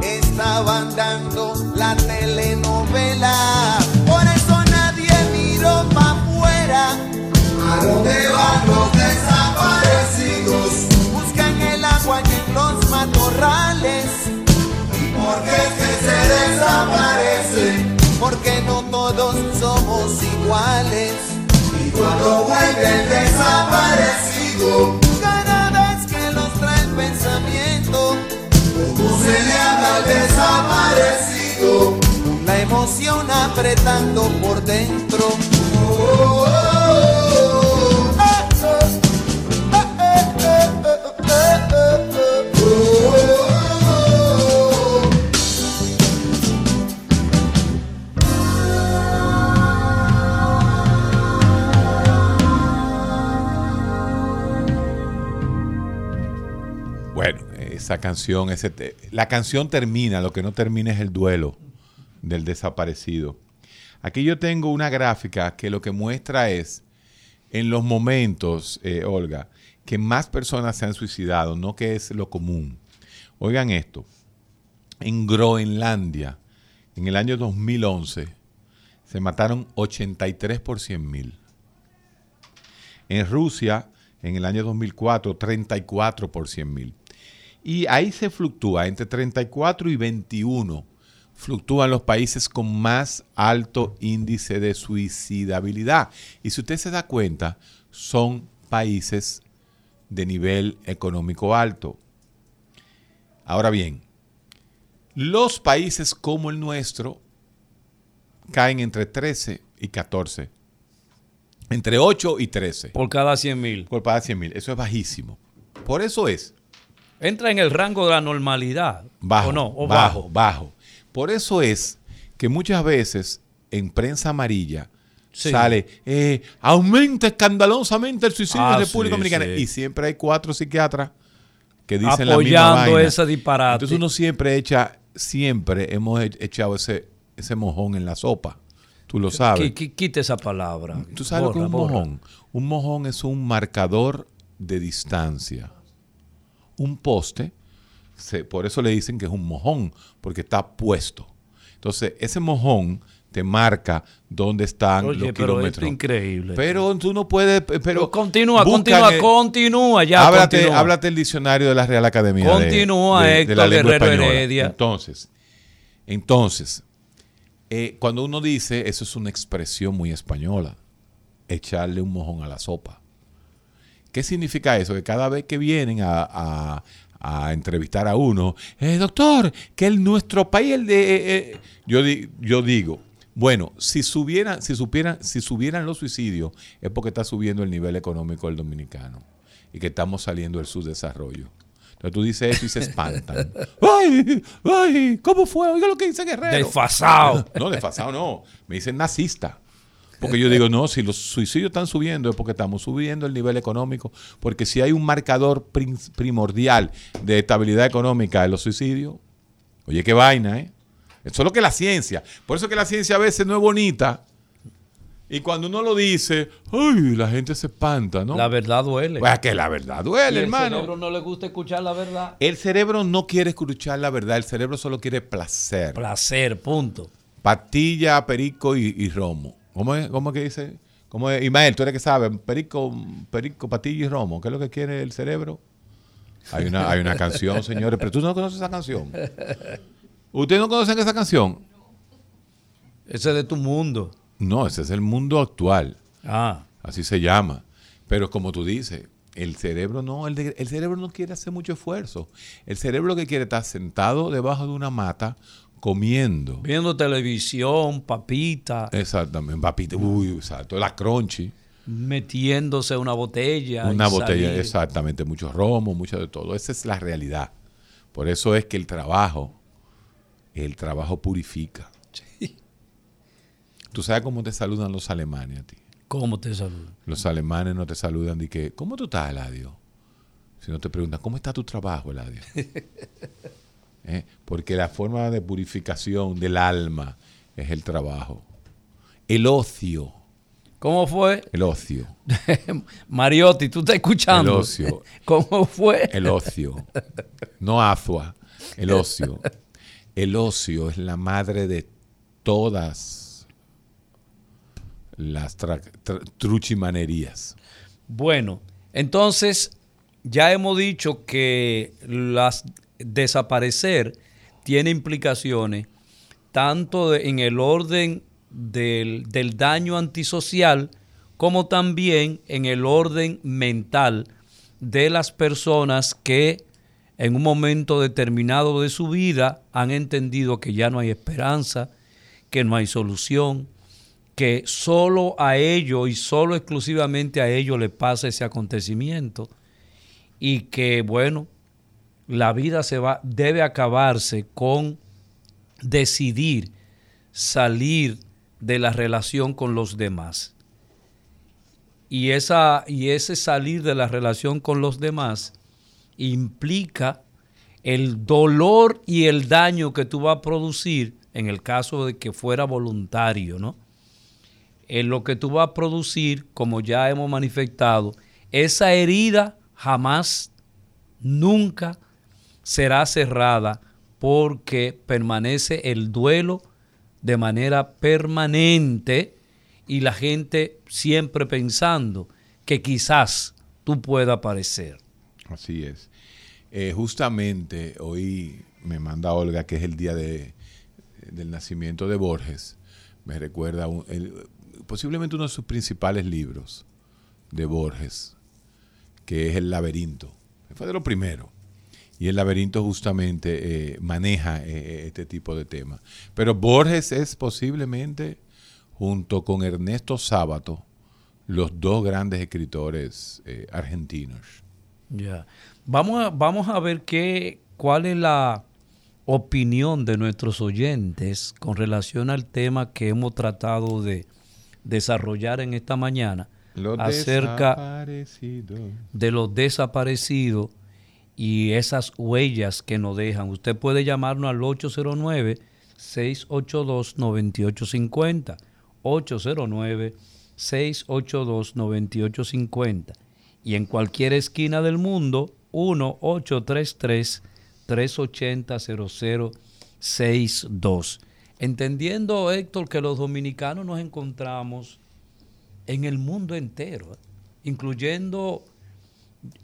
Estaban dando la telenovela, por eso nadie miró para afuera. ¿A dónde van los desaparecidos? Buscan el agua y en los matorrales. ¿Y por qué es que se desaparecen? Porque no todos somos iguales. Y cuando vuelve el cada vez que los trae el pensamiento, ¿cómo se le al desaparecido? La emoción apretando por dentro. Oh, oh, oh. Canción, la canción termina, lo que no termina es el duelo del desaparecido. Aquí yo tengo una gráfica que lo que muestra es en los momentos, eh, Olga, que más personas se han suicidado, no que es lo común. Oigan esto, en Groenlandia, en el año 2011, se mataron 83 por 100 mil. En Rusia, en el año 2004, 34 por 100 mil. Y ahí se fluctúa entre 34 y 21. Fluctúan los países con más alto índice de suicidabilidad. Y si usted se da cuenta, son países de nivel económico alto. Ahora bien, los países como el nuestro caen entre 13 y 14. Entre 8 y 13 Por cada 100 mil. por cada 100 mil. Eso es bajísimo. Por eso es Entra en el rango de la normalidad. bajo. ¿O no? O bajo, bajo. bajo. Por eso es que muchas veces en prensa amarilla Sí. sale, eh, aumenta escandalosamente el suicidio Ah, en República sí, Dominicana. sí. Y siempre hay cuatro psiquiatras que dicen la misma Apoyando ese disparate. Entonces uno siempre echa, siempre hemos e- echado ese, ese mojón en la sopa. Tú lo sabes. Qui- qui- Quite esa palabra. ¿Tú sabes lo que es un Borra, borra. mojón? Un mojón es un marcador de distancia. Un poste, se- por eso le dicen que es un mojón, porque está puesto. Entonces, ese mojón te marca dónde están Oye, los pero kilómetros. es increíble. Pero tú no puedes. Pero Pero continúa, continúa, el- continúa ya. háblate, continúa. háblate el diccionario de la Real Academia. de- Continúa, de, de Héctor la lengua Guerrero española. Heredia. Entonces, entonces eh, cuando uno dice, eso es una expresión muy española, echarle un mojón a la sopa. ¿Qué significa eso? Que cada vez que vienen a, a- a entrevistar a uno, eh, doctor, que el, nuestro país, el de, eh, eh", yo, di- yo digo, bueno, si subieran, si supieran, si subieran los suicidios, es porque está subiendo el nivel económico del dominicano y que estamos saliendo del subdesarrollo. Entonces tú dices eso y se espantan. ¡Ay! ¡Ay! ¿Cómo fue? Oiga lo que dice Guerrero. Desfasado. No, desfasado no. Me dicen nazista. Porque yo digo, no, si los suicidios están subiendo es porque estamos subiendo el nivel económico. Porque si hay un marcador primordial de estabilidad económica de los suicidios, oye, qué vaina, ¿eh? Eso es lo que es la ciencia. Por eso que la ciencia a veces no es bonita. Y cuando uno lo dice, ¡ay! La gente se espanta, ¿no? La verdad duele. Pues que la verdad Y duele, el hermano. cerebro no le gusta escuchar la verdad. El cerebro no quiere escuchar la verdad, el cerebro solo quiere placer. Placer, punto. Patilla, perico y, y romo. ¿Cómo es, cómo es que dice? ¿Cómo es? Imael, tú eres que sabes, perico, perico, patilla y romo. ¿Qué es lo que quiere el cerebro? Hay una, hay una canción, señores, pero tú no conoces esa canción. ¿Ustedes no conocen esa canción? Ese es de tu mundo. No, ese es el mundo actual. Ah, Así se llama. Pero como tú dices, el cerebro no, el, de- el cerebro no quiere hacer mucho esfuerzo. El cerebro lo que quiere estar sentado debajo de una mata comiendo. viendo televisión, papita, Exactamente, papita, uy, exacto, la crunchy. metiéndose una botella. Una botella, salir. exactamente, mucho romo, mucho de todo. Esa es la realidad. Por eso es que el trabajo, el trabajo purifica. ¿Tú sabes cómo te saludan los alemanes a ti? ¿Cómo te saluda? Los alemanes no te saludan de que, ¿cómo tú estás, Eladio? Si no te preguntan, ¿cómo está tu trabajo, Eladio? ¿Eh? Porque la forma de purificación del alma es el trabajo. El ocio, ¿Cómo fue? el ocio, Mariotti, ¿tú estás escuchando? El ocio. ¿Cómo fue? el ocio. No azua, el ocio. El ocio es la madre de todas las truchimanerías. Bueno, entonces ya hemos dicho que las desaparecer tiene implicaciones tanto en el orden del, del daño antisocial como también en el orden mental de las personas que en un momento determinado de su vida han entendido que ya no hay esperanza, que no hay solución, que solo a ellos y solo exclusivamente a ellos le pasa ese acontecimiento y que bueno, la vida se va debe acabarse con decidir salir de la relación con los demás. Y esa y ese salir de la relación con los demás implica el dolor y el daño que tú vas a producir en el caso de que fuera voluntario, ¿no? En lo que tú vas a producir, como ya hemos manifestado, esa herida jamás, nunca será cerrada porque permanece el duelo de manera permanente y la gente siempre pensando que quizás tú puedas aparecer. Así es. Eh, justamente hoy me manda Olga, que es el día de, del nacimiento de Borges. Me recuerda un- posiblemente uno de sus principales libros de Borges, que es El laberinto. Fue de lo primero. Y el laberinto justamente eh, maneja eh, este tipo de temas. Pero Borges es posiblemente, junto con Ernesto Sábato, los dos grandes escritores eh, argentinos. Ya. Vamos a, vamos a ver qué, cuál es la opinión de nuestros oyentes con relación al tema que hemos tratado de, desarrollar en esta mañana Los acerca de los desaparecidos y esas huellas que nos dejan. Usted puede llamarnos al 809-682-9850. 809-682-9850. Y en cualquier esquina del mundo, 1-833-380-0062. Entendiendo, Héctor, que los dominicanos nos encontramos en el mundo entero, ¿eh? incluyendo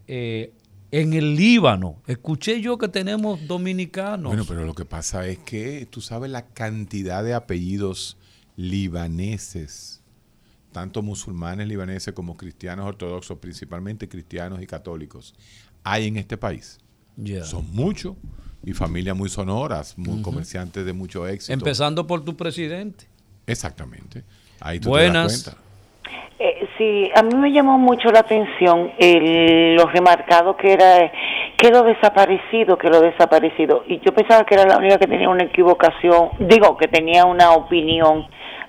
eh, en el Líbano. Escuché yo que tenemos dominicanos. Bueno, pero lo que pasa es que tú sabes la cantidad de apellidos libaneses, tanto musulmanes libaneses como cristianos ortodoxos, principalmente cristianos y católicos, hay en este país. Ya. Son muchos y familias muy sonoras, muy comerciantes de mucho éxito. Empezando por tu presidente. Exactamente. Ahí tú Buenas. te das cuenta. Eh, sí, a mí me llamó mucho la atención el, lo remarcado que era que lo desaparecido, que lo desaparecido. Y yo pensaba que era la única que tenía una equivocación, digo, que tenía una opinión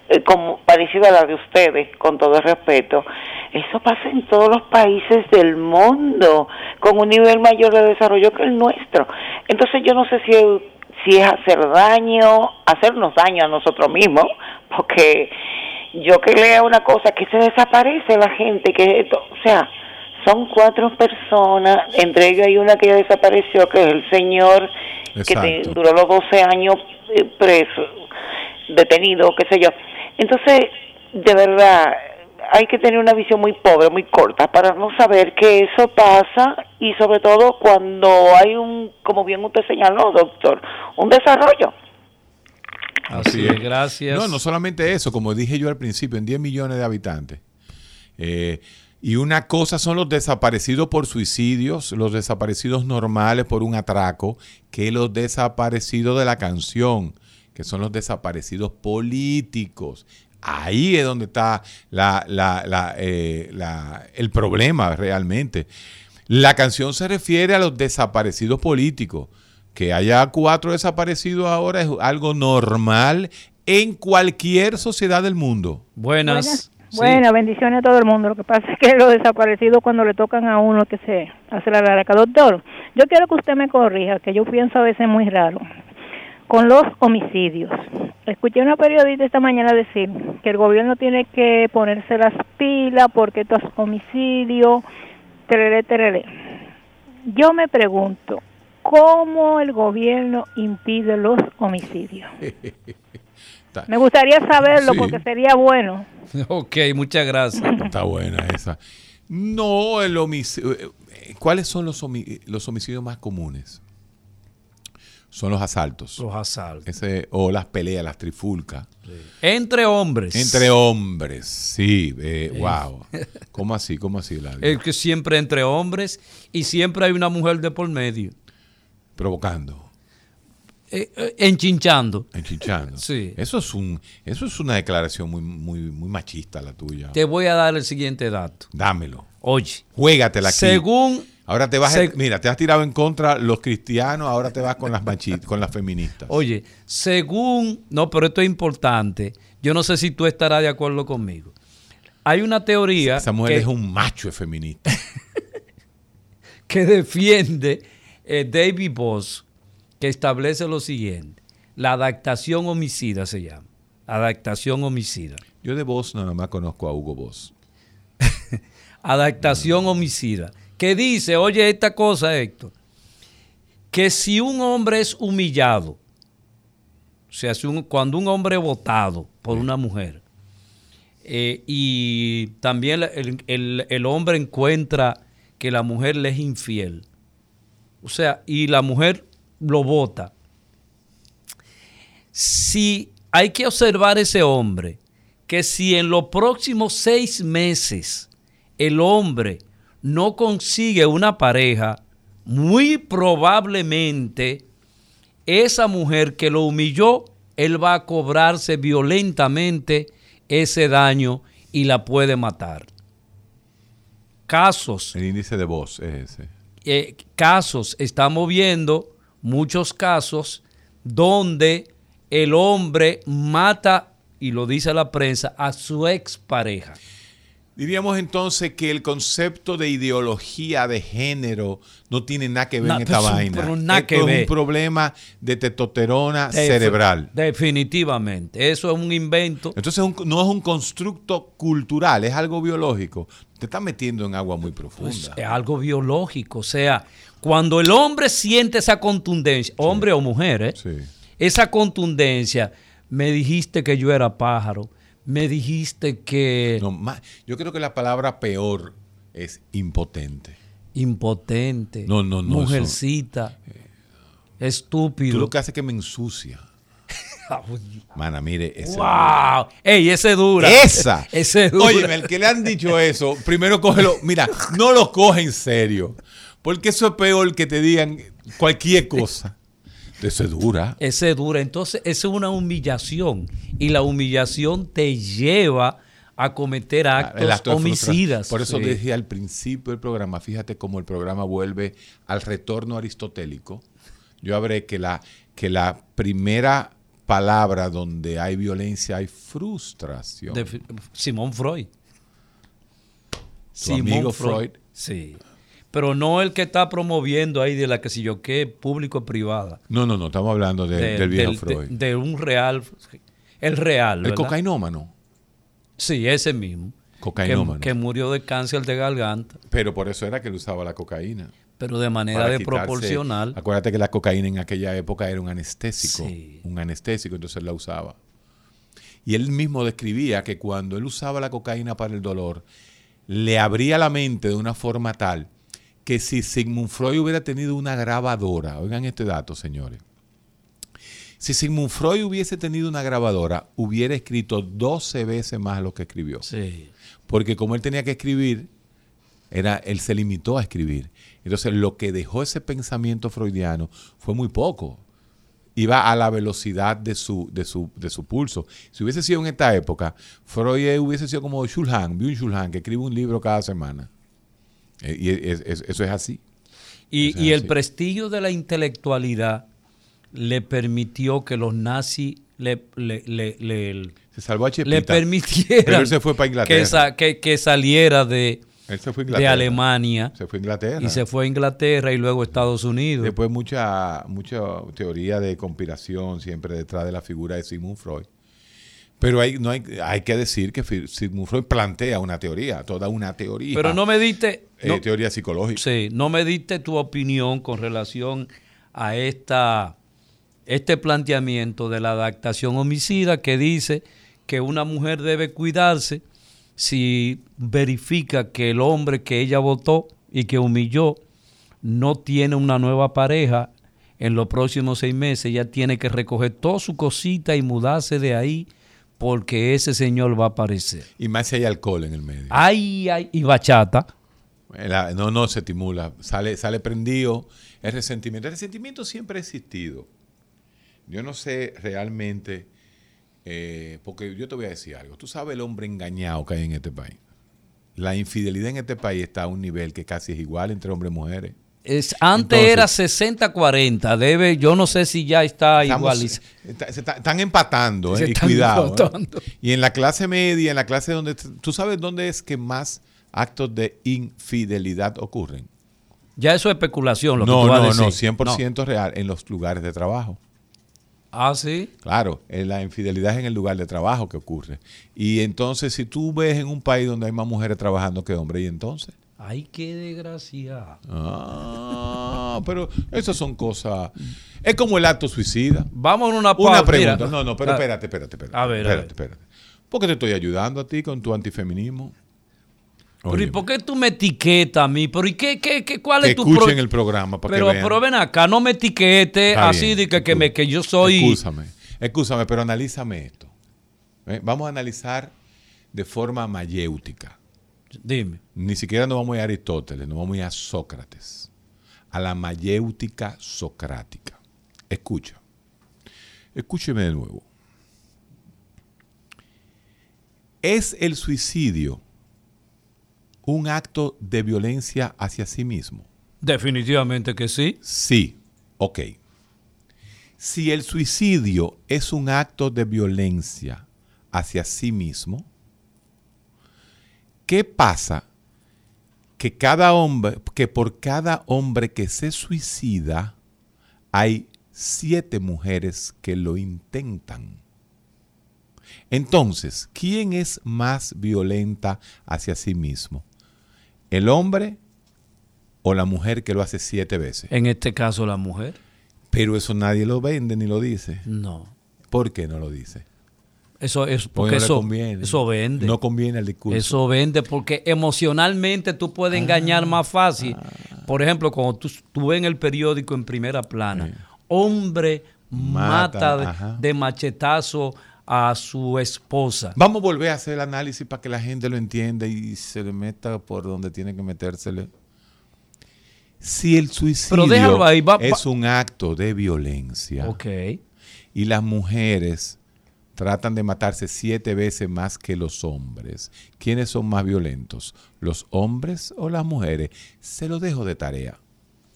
eh, como parecida a la de ustedes, con todo el respeto. Eso pasa en todos los países del mundo, con un nivel mayor de desarrollo que el nuestro. Entonces yo no sé si si es hacer daño, hacernos daño a nosotros mismos, porque yo que lea una cosa que se desaparece la gente, que esto, o sea, son cuatro personas, entre ellos hay una que ya desapareció, que es el señor que duró los 12 años eh, preso, detenido, qué sé yo. Entonces, de verdad, hay que tener una visión muy pobre, muy corta, para no saber que eso pasa y sobre todo cuando hay un, como bien usted señaló, doctor, un desarrollo. Así es, gracias. No, no solamente eso, como dije yo al principio, en 10 millones de habitantes. Eh, y una cosa son los desaparecidos por suicidios, los desaparecidos normales por un atraco, que los desaparecidos de la canción, que son los desaparecidos políticos. Ahí es donde está la- la- la, eh, la- el problema realmente. La canción se refiere a los desaparecidos políticos. Que haya cuatro desaparecidos ahora es algo normal en cualquier sociedad del mundo. Buenas. Buenas. Sí. Bueno, bendiciones a todo el mundo. Lo que pasa es que los desaparecidos cuando le tocan a uno que se hace la larga. Doctor, yo quiero que usted me corrija, que yo pienso a veces muy raro, con los homicidios. Escuché a una periodista esta mañana decir que el gobierno tiene que ponerse las pilas porque estos homicidios, tereré, tereré. Yo me pregunto, ¿cómo el gobierno impide los homicidios? Me gustaría saberlo Sí. porque sería bueno. Ok, muchas gracias. está buena esa. No, el homicidio. ¿Cuáles son los, homi- los homicidios más comunes? Son los asaltos. Los asaltos. Ese, o las peleas, las trifulcas. Entre hombres. Entre hombres, sí. eh, wow. ¿Cómo así? ¿Cómo así, Ladio? Es que siempre entre hombres y siempre hay una mujer de por medio. Provocando, Eh, eh, enchinchando. enchichando. Sí. Eso es un, eso es una declaración muy, muy, muy machista la tuya. Te voy a dar el siguiente dato. Dámelo. Oye, Juégatela aquí. según Ahora te vas, Se- mira, te has tirado en contra los cristianos, ahora te vas con las machi- con las feministas. Oye, según, no, pero esto es importante. Yo no sé si tú estarás de acuerdo conmigo. Hay una teoría Esa mujer que, es un macho feminista. que defiende eh, David Boss, que establece lo siguiente: la adaptación homicida se llama. Adaptación homicida. Yo de voz nada más conozco a Hugo Boss. Adaptación homicida. Que dice, oye, esta cosa, Héctor, que si un hombre es humillado, o sea, si un- cuando un hombre es votado por una mujer, eh, y también el, el- el hombre encuentra que la mujer le es infiel, o sea, y la mujer lo vota, si hay que observar ese hombre, que si en los próximos seis meses el hombre no consigue una pareja, muy probablemente esa mujer que lo humilló, él va a cobrarse violentamente ese daño y la puede matar. Casos El índice de voz es ese. Eh, casos, estamos viendo muchos casos donde el hombre mata y lo dice la prensa, a su expareja. Diríamos entonces que el concepto de ideología de género no tiene nada que ver en esta vaina. Esto es un problema de testosterona cerebral. Definitivamente. Eso es un invento. Entonces no es un constructo cultural, es algo biológico. Te estás metiendo en agua muy profunda. Pues, es algo biológico. O sea, cuando el hombre siente esa contundencia, hombre o mujer, ¿eh? esa contundencia, me dijiste que yo era pájaro me dijiste que... No, yo creo que la palabra peor es impotente. Impotente. No, no, no. Mujercita. estúpido. Tú lo que hace es que me ensucia. Mana, mire, ese ¡Wow! ¡Ey, ese dura! ¡Esa! ese dura. Oye, el que le han dicho eso, primero cógelo. Mira, no lo coge en serio. Porque eso es peor que te digan cualquier cosa. Ese dura. Ese dura. Entonces, eso es una humillación. Y la humillación te lleva a cometer ah, actos homicidas. Por eso dije al principio del programa, fíjate cómo el programa vuelve al retorno aristotélico. Yo habré que la, que la primera palabra donde hay violencia hay frustración. Simón Freud. Simón Freud. Sí pero no el que está promoviendo ahí de la que si yo qué, público-privada. No, no, no, estamos hablando del viejo Freud. De, un real, el real. El cocainómano. Sí, ese mismo. Cocainómano. Que, murió de cáncer de garganta. Pero por eso era que él usaba la cocaína. Pero de manera desproporcional. Acuérdate que la cocaína en aquella época era un anestésico. Un anestésico, entonces él la usaba. Y él mismo describía que cuando él usaba la cocaína para el dolor, le abría la mente de una forma tal que si Sigmund Freud hubiera tenido una grabadora, oigan este dato, señores. Si Sigmund Freud hubiese tenido una grabadora, hubiera escrito 12 veces más lo que escribió. Sí. Porque como él tenía que escribir, era, él se limitó a escribir. Entonces, lo que dejó ese pensamiento freudiano fue muy poco. Iba a la velocidad de su, de su, de su pulso. Si hubiese sido en esta época, Freud hubiese sido como Schulhan, Byung Schulhan, que escribe un libro cada semana. Eh, y eso es así. Y, el prestigio de la intelectualidad le permitió que los nazis le, le, le, se salvó a le permitieran se fue para que, que, saliera de, de Alemania. Se fue a Inglaterra. Y se fue a Inglaterra y luego a Estados Unidos. Después mucha, mucha teoría de conspiración siempre detrás de la figura de Sigmund Freud. Pero hay, no hay, hay que decir que Sigmund Freud plantea una teoría, toda una teoría. Pero no me diste... Eh, teoría psicológica. Sí, no me diste tu opinión con relación a esta, este planteamiento de la adaptación homicida que dice que una mujer debe cuidarse si verifica que el hombre que ella votó y que humilló no tiene una nueva pareja en los próximos seis meses, ella tiene que recoger toda su cosita y mudarse de ahí porque ese señor va a aparecer. Y más si hay alcohol en el medio. Ay, ay, y bachata. no, no se estimula, sale, sale prendido el resentimiento. El resentimiento siempre ha existido. Yo no sé realmente, eh, porque yo te voy a decir algo. Tú sabes el hombre engañado que hay en este país. La infidelidad en este país está a un nivel que casi es igual entre hombres y mujeres. Es, antes era 60-40, debe, yo no sé si ya está igual. están empatando, eh, y cuidado. Eh. Y en la clase media, en la clase donde, ¿tú sabes dónde es que más actos de infidelidad ocurren? Ya eso es especulación, lo no, que tú no, No, 100% real, en los lugares de trabajo. Ah, sí. Claro, la infidelidad es en el lugar de trabajo que ocurre. Y entonces, si tú ves en un país donde hay más mujeres trabajando que hombres, ¿y entonces? Ay, qué desgracia. Ah, pero esas son cosas. Es como el acto suicida. Vamos a una pausa. Una pregunta. no, no, pero ah. espérate, espérate, espérate. A ver, espérate, espérate. ¿Por qué te estoy ayudando a ti con tu antifeminismo? Pero ¿y por qué tú me etiquetas a mí? ¿Pero y qué, qué, qué cuál es tu escuchen el programa para pero, que vean. Pero ven acá, no me etiquetes así de que, que, me, que yo soy... Escúchame, escúchame, pero analízame esto. ¿Eh? Vamos a analizar de forma mayéutica. Dime. Ni siquiera nos vamos a ir a Aristóteles, nos vamos a ir a Sócrates, a la mayéutica socrática. Escucha, escúcheme de nuevo. ¿Es el suicidio un acto de violencia hacia sí mismo? Definitivamente que sí. Sí, ok. Si el suicidio es un acto de violencia hacia sí mismo, ¿qué pasa? Que cada hombre, que por cada hombre que se suicida, hay siete mujeres que lo intentan. Entonces, ¿quién es más violenta hacia sí mismo? ¿El hombre o la mujer que lo hace siete veces? En este caso, la mujer. Pero eso nadie lo vende ni lo dice. No. ¿Por qué no lo dice? Eso es Porque porque no eso, conviene. eso vende. No conviene el discurso. Eso vende porque emocionalmente tú puedes engañar más fácil. Por ejemplo, cuando tú, tú ves en el periódico en primera plana, hombre mata, Mata, de, ajá. de machetazo a su esposa. Vamos a volver a hacer el análisis para que la gente lo entienda y se le meta por donde tiene que metérsele. Si el suicidio déjalo ahí, va- va- es un acto de violencia Ok. y las mujeres tratan de matarse siete veces más que los hombres, ¿quiénes son más violentos? ¿Los hombres o las mujeres? Se lo dejo de tarea.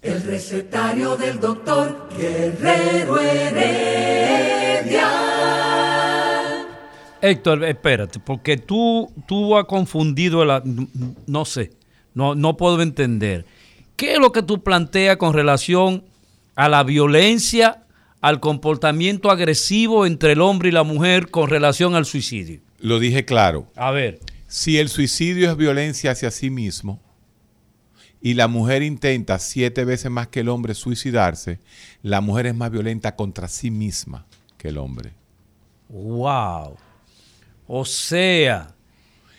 El recetario del doctor Guerrero Heredia. Héctor, espérate, porque tú, tú has confundido, el, a- no sé, no, no puedo entender. ¿Qué es lo que tú planteas con relación a la violencia, al comportamiento agresivo entre el hombre y la mujer con relación al suicidio? Lo dije claro. A ver. Si el suicidio es violencia hacia sí mismo y la mujer intenta siete veces más que el hombre suicidarse, la mujer es más violenta contra sí misma que el hombre. Wow. O sea,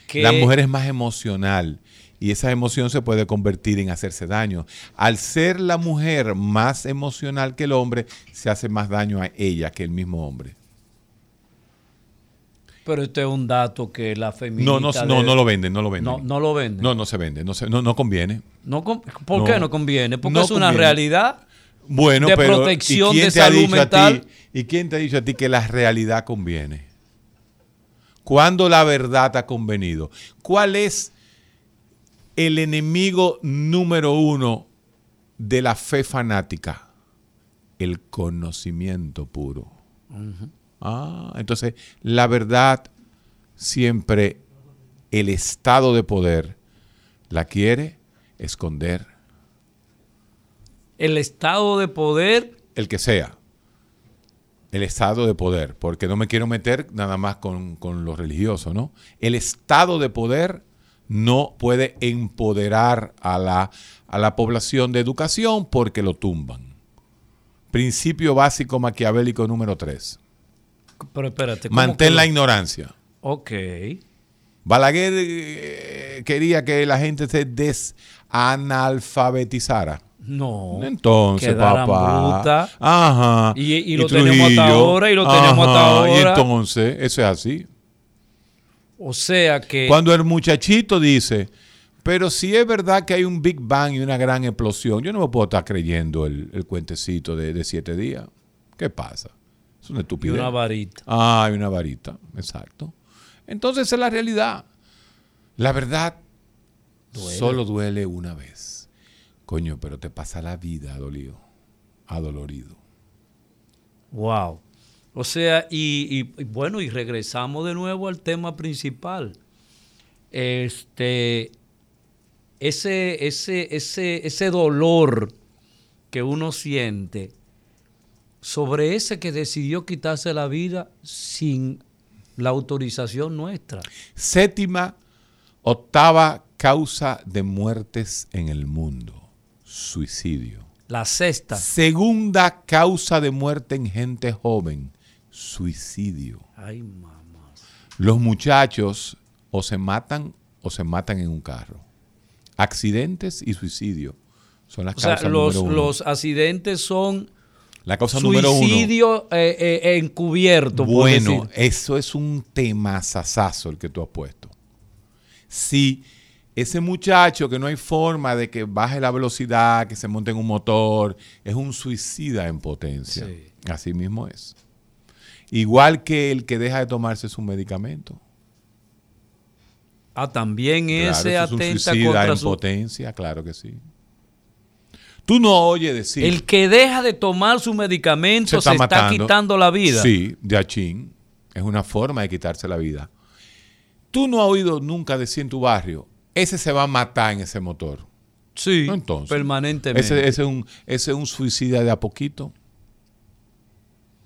que La mujer es más emocional y esa emoción se puede convertir en hacerse daño. Al ser la mujer más emocional que el hombre, se hace más daño a ella que el mismo hombre. Pero este es un dato que la feminista... No, no, no, debe- no lo venden, no lo venden. No, no lo venden. No, no se vende, no, se- no, no conviene. No ¿Por No. qué no conviene? Porque es una conviene. realidad Bueno, de pero protección ¿y quién de te ha salud a mental. ti- ¿Y quién te ha dicho a ti que la realidad conviene? ¿Cuándo la verdad ha convenido? ¿Cuál es el enemigo número uno de la fe fanática? El conocimiento puro. Ah, entonces la verdad siempre el estado de poder la quiere esconder El estado de poder, el que sea, el estado de poder, porque no me quiero meter nada más con, con lo religioso, ¿no? El estado de poder no puede empoderar a la, a la población de educación porque lo tumban. Principio básico maquiavélico número 3. pero espérate. ¿cómo Mantén la ignorancia. Ok. Balaguer eh, quería que la gente se desanalfabetizara. No. Entonces, papá. bruta. Ajá. Y- y lo tenemos hasta ahora, y lo tenemos hasta Ajá, Y ahora. entonces, eso es así. O sea que... Cuando el muchachito dice, pero si es verdad que hay un Big Bang y una gran explosión, yo no me puedo estar creyendo el, el cuentecito de, de siete días. ¿Qué pasa? Es una y estupidez. una varita. Ah, hay una varita, exacto. Entonces esa es la realidad. La verdad Duele. solo duele una vez. Coño, pero te pasa la vida adolido, adolorido. Wow. O sea, y, y- y bueno, y regresamos de nuevo al tema principal. Este, ese, ese, ese, ese dolor que uno siente sobre ese que decidió quitarse la vida sin la autorización nuestra. Séptima, octava causa de muertes en el mundo, suicidio. La sexta. Segunda causa de muerte en gente joven, suicidio. Ay, mamá. Los muchachos o se matan o se matan en un carro. Accidentes y suicidio son las O sea, causas los, número uno. los accidentes son La causa número uno. suicidio eh, eh, encubierto. por Bueno, decir. eso es un tema sasazo el que tú has puesto. Si ese muchacho que no hay forma de que baje la velocidad, que se monte en un motor, es un suicida en potencia. Sí. Así mismo es. Igual que el que deja de tomarse su medicamento. Ah, también Claro, ese eso es un atenta suicida contra en su... potencia, claro que sí. Tú no oyes decir. El que deja de tomar su medicamento se, está, quitando la vida. Sí, de achín. Es una forma de quitarse la vida. Tú no has oído nunca decir en tu barrio, ese se va a matar en ese motor. Sí, Entonces, permanentemente. Ese, ese es un, ese es un suicida de a poquito.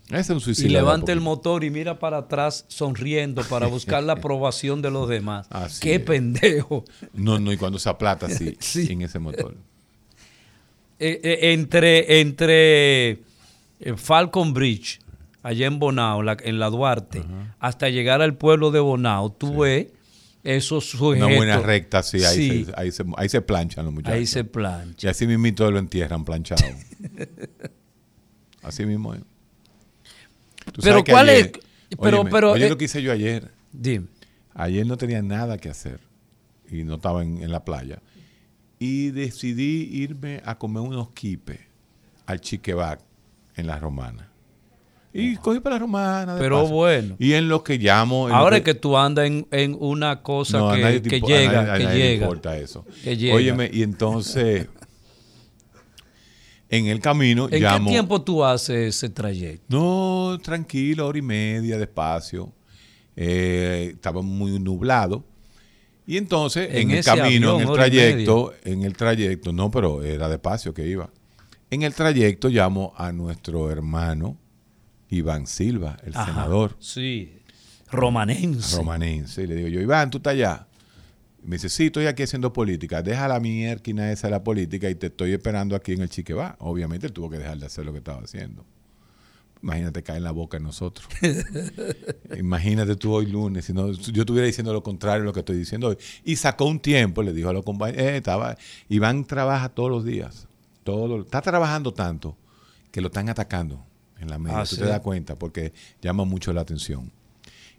Ese es un suicida. y de a levanta el motor y mira para atrás sonriendo para buscar la aprobación de los demás. Así Qué es. pendejo. No, no, y cuando se aplata así, Sí. en ese motor. Eh, eh, entre entre eh, Falcon Bridge, allá en Bonao, la- en la Duarte, hasta llegar al pueblo de Bonao, tú ves esos sujetos. Una buena recta, sí, ahí, Sí, Se, ahí, se, ahí se planchan los muchachos. ahí se plancha. Y así mismito lo entierran planchado. así mismo es. Pero ¿cuál es- pero- óyeme, pero, oye eh, lo que hice yo ayer. Dime. Ayer no tenía nada que hacer y no estaba en, en la playa. Y decidí irme a comer unos quipes al chiquebac en la romana. Y cogí para la romana. de Pero paso. bueno. Y en lo que llamo. Ahora es que tú andas en, en una cosa no, a que, nadie que a llega, nadie- a que nadie le llega. importa eso. que llega. Óyeme, y entonces, en el camino ¿En llamo. qué tiempo tú haces ese trayecto? No, tranquilo, hora y media, despacio. Eh, estaba muy nublado. Y entonces, En en, el camino, avión, en el trayecto, en el trayecto, no, pero era despacio que iba. En el trayecto llamo a nuestro hermano Iván Silva, el Ajá, senador Sí. Romanense. romanense. Y le digo yo, Iván, tú estás allá. Me dice, sí, estoy aquí haciendo política. Deja la mierda esa de la política y te estoy esperando aquí en el Chiquebá. Obviamente él tuvo que dejar de hacer lo que estaba haciendo. Imagínate caer en la boca de nosotros. Imagínate tú hoy lunes, si no, yo estuviera diciendo lo contrario de lo que estoy diciendo hoy. Y sacó un tiempo, le dijo a los compañeros, eh, estaba, Iván trabaja todos los días. Todo, está trabajando tanto que lo están atacando en la media. Ah, tú sí. te das cuenta porque llama mucho la atención.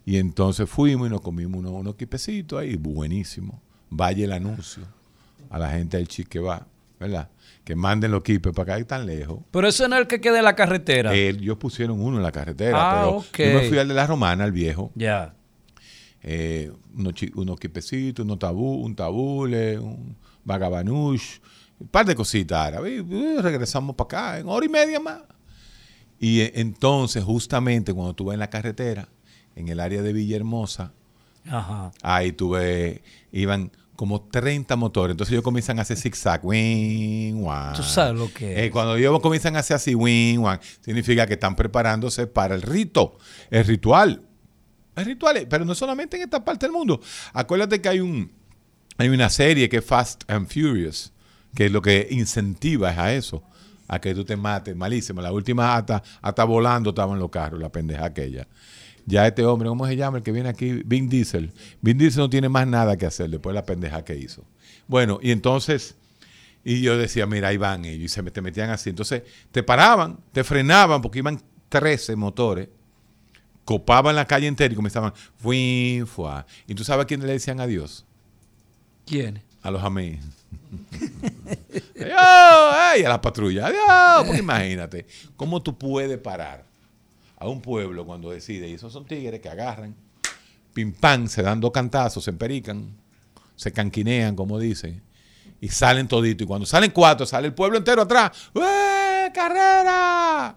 Y entonces fuimos y nos comimos unos, unos quipecitos ahí, buenísimo. Vaya el anuncio a la gente del Chique va, ¿verdad? Que manden los quipes para acá, tan lejos. Pero eso no es el que queda en la carretera. Eh, ellos pusieron uno en la carretera, Ah, pero yo me fui al de la romana, al viejo. Ya. Eh, unos, unos quipecitos, unos tabú, un tabule, un vagabanush, un par de cositas árabes. Y, uh, regresamos para acá en hora y media más. Y eh, entonces, justamente cuando tú vas en la carretera, en el área de Villahermosa, Ajá. ahí tuve, iban como 30 motores. Entonces ellos comienzan a hacer zigzag. Wing, guan. Tú sabes lo que Eh, es. cuando ellos comienzan a hacer así, wing, guan, significa que están preparándose para el rito, el ritual. El ritual, pero no solamente en esta parte del mundo. Acuérdate que hay un hay una serie que es Fast and Furious, que lo que incentiva es a eso, a que tú te mates, malísimo. La última hasta, hasta volando estaban los carros, la pendeja aquella. Ya este hombre, ¿cómo se llama? El que viene aquí, Vin Diesel. Vin Diesel no tiene más nada que hacer después de la pendeja que hizo. Bueno, y entonces, y yo decía, mira, ahí van ellos, y se te metían así. Entonces, te paraban, te frenaban, porque iban 13 motores, copaban la calle entera y comenzaban, fui, fuá. Y tú sabes a quién le decían adiós ¿Quién? A los. Adiós, ey, a la patrulla. Adiós. Porque imagínate, ¿cómo tú puedes parar a un pueblo cuando decide? Y esos son tigres que agarran, pim pam, se dan dos cantazos, se emperican, se canquinean, como dicen, y salen toditos. Y cuando salen cuatro, sale el pueblo entero atrás. ¡Eh, carrera!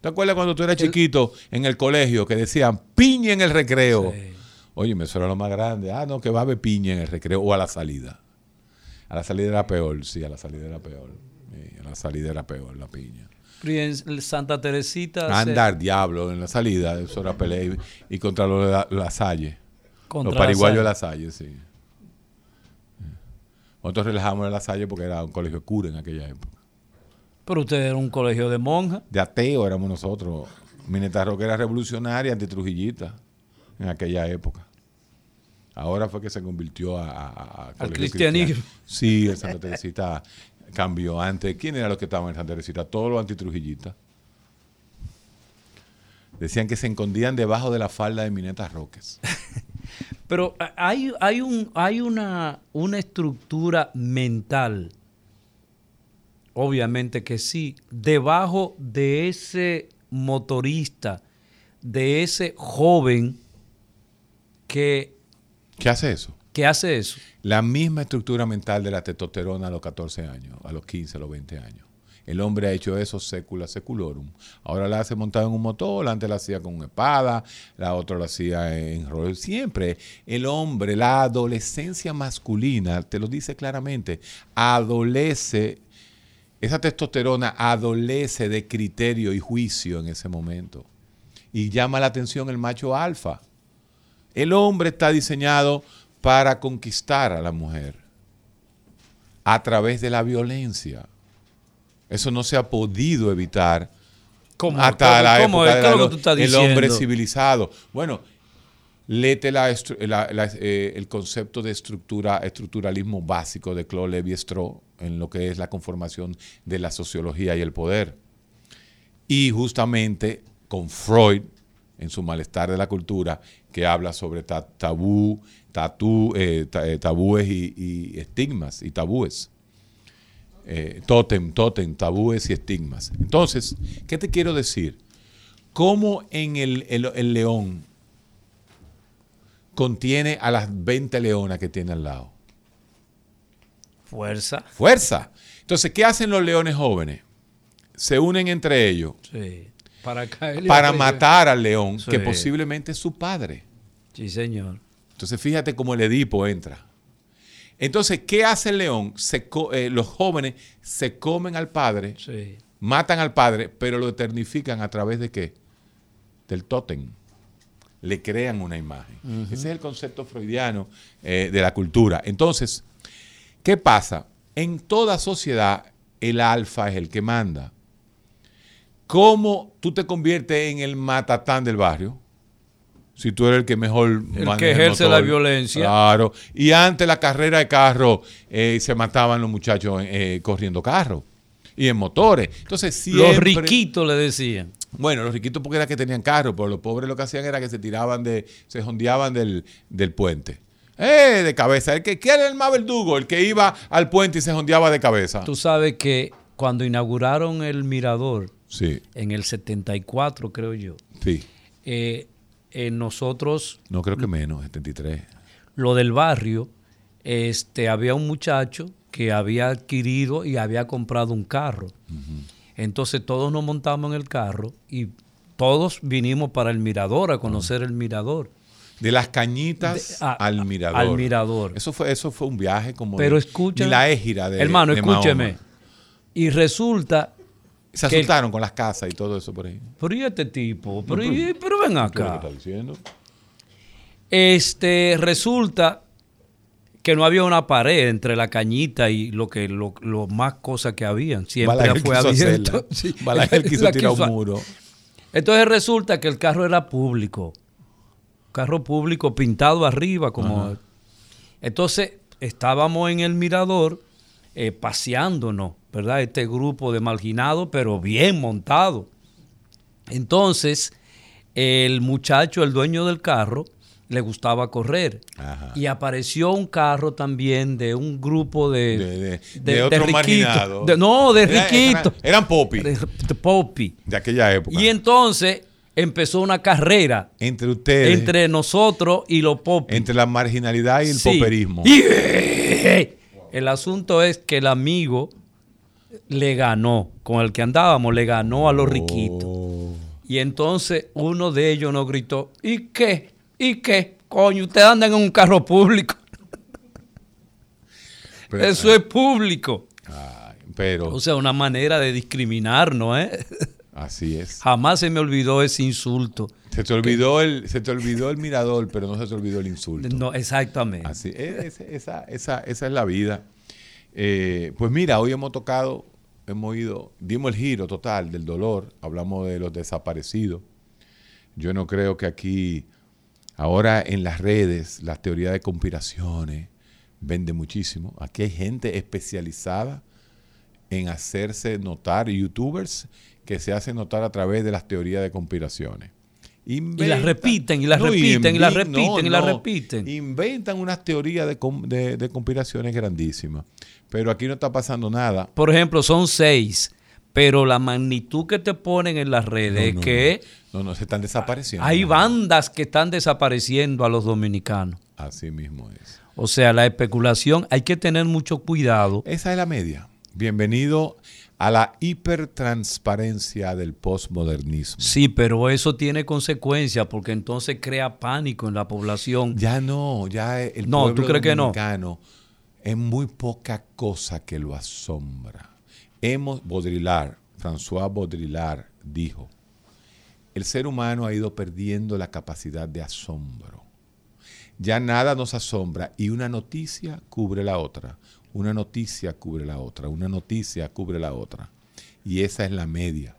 ¿Te acuerdas cuando tú eras chiquito en el colegio que decían piña en el recreo? Sí. Oye, eso era lo más grande. Ah, no, que va a haber piña en el recreo o a la salida. A la salida era peor, sí, a la salida era peor. Sí, a la salida era peor, la piña. Y en Santa Teresita. se- Andar, diablo, en la salida, eso era pelea. Y, contra los la, la Salle. contra los pariguayos de la Salle, sí. Nosotros relajamos en la Salle porque era un colegio cura en aquella época. Pero usted era un colegio de monjas. De ateo éramos nosotros. Mineta Roca era revolucionaria, antitrujillita en aquella época. Ahora fue que se convirtió a, a- a- a colegio cristianismo. Sí, el Santa Teresita cambió. Antes, ¿quién era los que estaban en Santa Teresita? Todos los antitrujillitas. Decían que se escondían debajo de la falda de Mineta Roques. Pero hay, hay, un, hay una, una estructura mental, obviamente que sí, debajo de ese motorista, de ese joven que, ¿Qué hace eso? que hace eso. La misma estructura mental de la testosterona a los 14 años, a los 15, a los 20 años. El hombre ha hecho eso secula seculorum. Ahora la hace montado en un motor, antes la hacía con una espada, la otra la hacía en rollo. Siempre el hombre, la adolescencia masculina, te lo dice claramente, adolece, esa testosterona adolece de criterio y juicio en ese momento. Y llama la atención el macho alfa. El hombre está diseñado para conquistar a la mujer a través de la violencia. Eso no se ha podido evitar ¿Cómo? hasta ¿Cómo? la ¿Cómo? época ¿Qué de es lo la- que tú estás el hombre civilizado. Bueno, léete la la- eh, el concepto de estructura, estructuralismo básico de Claude Lévi-Strauss en lo que es la conformación de la sociología y el poder. Y justamente con Freud, en su malestar de la cultura, que habla sobre ta- tabú, tatú, eh, eh, tabúes y, y estigmas y tabúes. Eh, tótem, tótem, tabúes y estigmas. Entonces, ¿qué te quiero decir? ¿Cómo en el, el- el león contiene a las 20 leonas que tiene al lado? Fuerza. Fuerza. Entonces, ¿qué hacen los leones jóvenes? Se unen entre ellos Sí. Para caerle para arriba. matar al león, Sí. que posiblemente es su padre. Sí, señor. Entonces, fíjate cómo el Edipo entra. Entonces, ¿qué hace el león? Se eh, los jóvenes se comen al padre, Sí. matan al padre, pero lo eternifican a través de qué? Del tótem. Le crean una imagen. Ese es el concepto freudiano eh, de la cultura. Entonces, ¿qué pasa? En toda sociedad, el alfa es el que manda. ¿Cómo tú te conviertes en el matatán del barrio? Si tú eres el que mejor El que ejerce la violencia. Claro. Y antes la carrera de carro eh, se mataban los muchachos eh, corriendo carro y en motores. Entonces siempre, Los riquitos le decían. Bueno, los riquitos porque era que tenían carro, pero los pobres lo que hacían era que se tiraban de, se jondeaban del, del puente. Eh, de cabeza. El que ¿Quién era el más verdugo? El que iba al puente y se jondeaba de cabeza. Tú sabes que cuando inauguraron el mirador, Sí, en el 74 creo yo, sí. eh, eh, nosotros, No creo que menos, 73. lo del barrio, este, había un muchacho que había adquirido y había comprado un carro. Entonces todos nos montamos en el carro y todos vinimos para el mirador, a conocer el mirador. De las cañitas De- a- al mirador. al mirador. Eso fue, eso fue un viaje como Pero de- escucha, la égira de hermano, de escúcheme. Mahoma. Y resulta, Se que- asustaron con las casas y todo eso por ahí. pero ¿y este tipo? Pero, y- pero ven ¿Qué es lo acá. que está diciendo? Este, resulta que no había una pared entre la cañita y lo que lo, lo más cosas que habían. Siempre Balaguer fue quiso abierto. Sí. Balaguer quiso La tirar quiso- un muro. Entonces resulta que el carro era público. Carro público pintado arriba como Entonces estábamos en el mirador eh, paseándonos, ¿verdad? Este grupo de marginados, pero bien montado. Entonces, el muchacho, el dueño del carro, le gustaba correr. Ajá. Y apareció un carro también de un grupo de... De, de, de otro marginado. No, de Era- riquitos. Eran, eran popi De, popi. de aquella época. Y entonces empezó una carrera entre ustedes, entre, entre nosotros y los popis. la marginalidad y el Sí. poperismo. Y, eh, el asunto es que el amigo le ganó, con el que andábamos, le ganó a los riquitos. Oh. Y entonces uno de ellos nos gritó, ¿y qué? ¿Y qué? Coño, ustedes andan en un carro público. Pero- Eso es público. Ay, pero O sea, una manera de discriminarnos, ¿eh? así es. Jamás se me olvidó ese insulto. Se te olvidó el, se te olvidó el mirador, pero no se te olvidó el insulto. No, exactamente. Así, es- esa, esa, esa es la vida. Eh, pues mira, hoy hemos tocado, hemos ido, dimos el giro total del dolor, hablamos de los desaparecidos. Yo no creo que aquí, ahora en las redes, las teorías de conspiraciones vende muchísimo. Aquí hay gente especializada en hacerse notar, youtubers que se hacen notar a través de las teorías de conspiraciones. Y las repiten, y las No, repiten, y las inven- repiten, no, y las no. repiten. Inventan unas teorías de, de- de conspiraciones grandísimas. Pero aquí no está pasando nada. Por ejemplo, son seis, pero la magnitud que te ponen en las redes es que No, no, se están desapareciendo. hay bandas que están desapareciendo a los dominicanos. Así mismo es. O sea, la especulación, hay que tener mucho cuidado. Esa es la media. Bienvenido a la hipertransparencia del postmodernismo. Sí, pero eso tiene consecuencias porque entonces crea pánico en la población. Ya no, ya el No, pueblo ¿tú crees que no? es muy poca cosa que lo asombra. Hemos, Baudrillard, François Baudrillard dijo, el ser humano ha ido perdiendo la capacidad de asombro. Ya nada nos asombra y una noticia cubre la otra, una noticia cubre la otra, una noticia cubre la otra. Y esa es la media.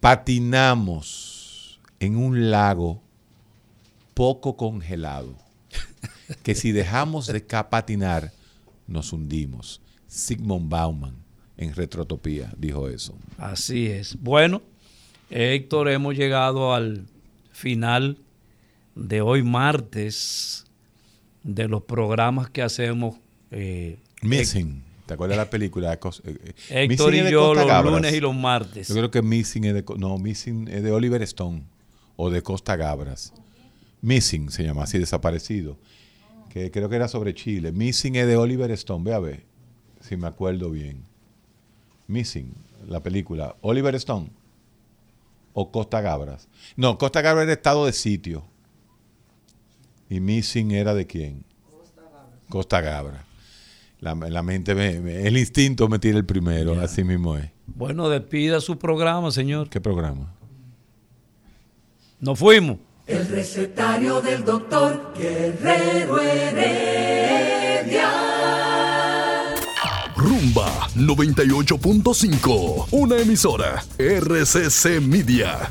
Patinamos en un lago poco congelado, que si dejamos de patinar, nos hundimos. Sigmund Bauman, en Retrotopía, dijo eso. Así es. Bueno, Héctor, hemos llegado al final de hoy martes de los programas que hacemos. eh, Missing. ¿Te acuerdas de la película? Eh, eh, Héctor y de yo Costa los Gabras. lunes y los martes. Yo creo que Missing es de, no, Missing es de Oliver Stone o de Costa Gabras. Missing se llama así, desaparecido. Que creo que era sobre Chile. Missing es de Oliver Stone. Ve a ver, si me acuerdo bien. Missing, la película. Oliver Stone o Costa Gabras. No, Costa Gabras era estado de sitio. Y Missing era de quién? Costa Gabras. La, la mente, me- me- el instinto me tira el primero, así mismo es. Bueno, despida su programa, señor. ¿Qué programa? Nos fuimos. El recetario del doctor Guerrero Heredia. Rumba 98.5, una emisora RCC Media.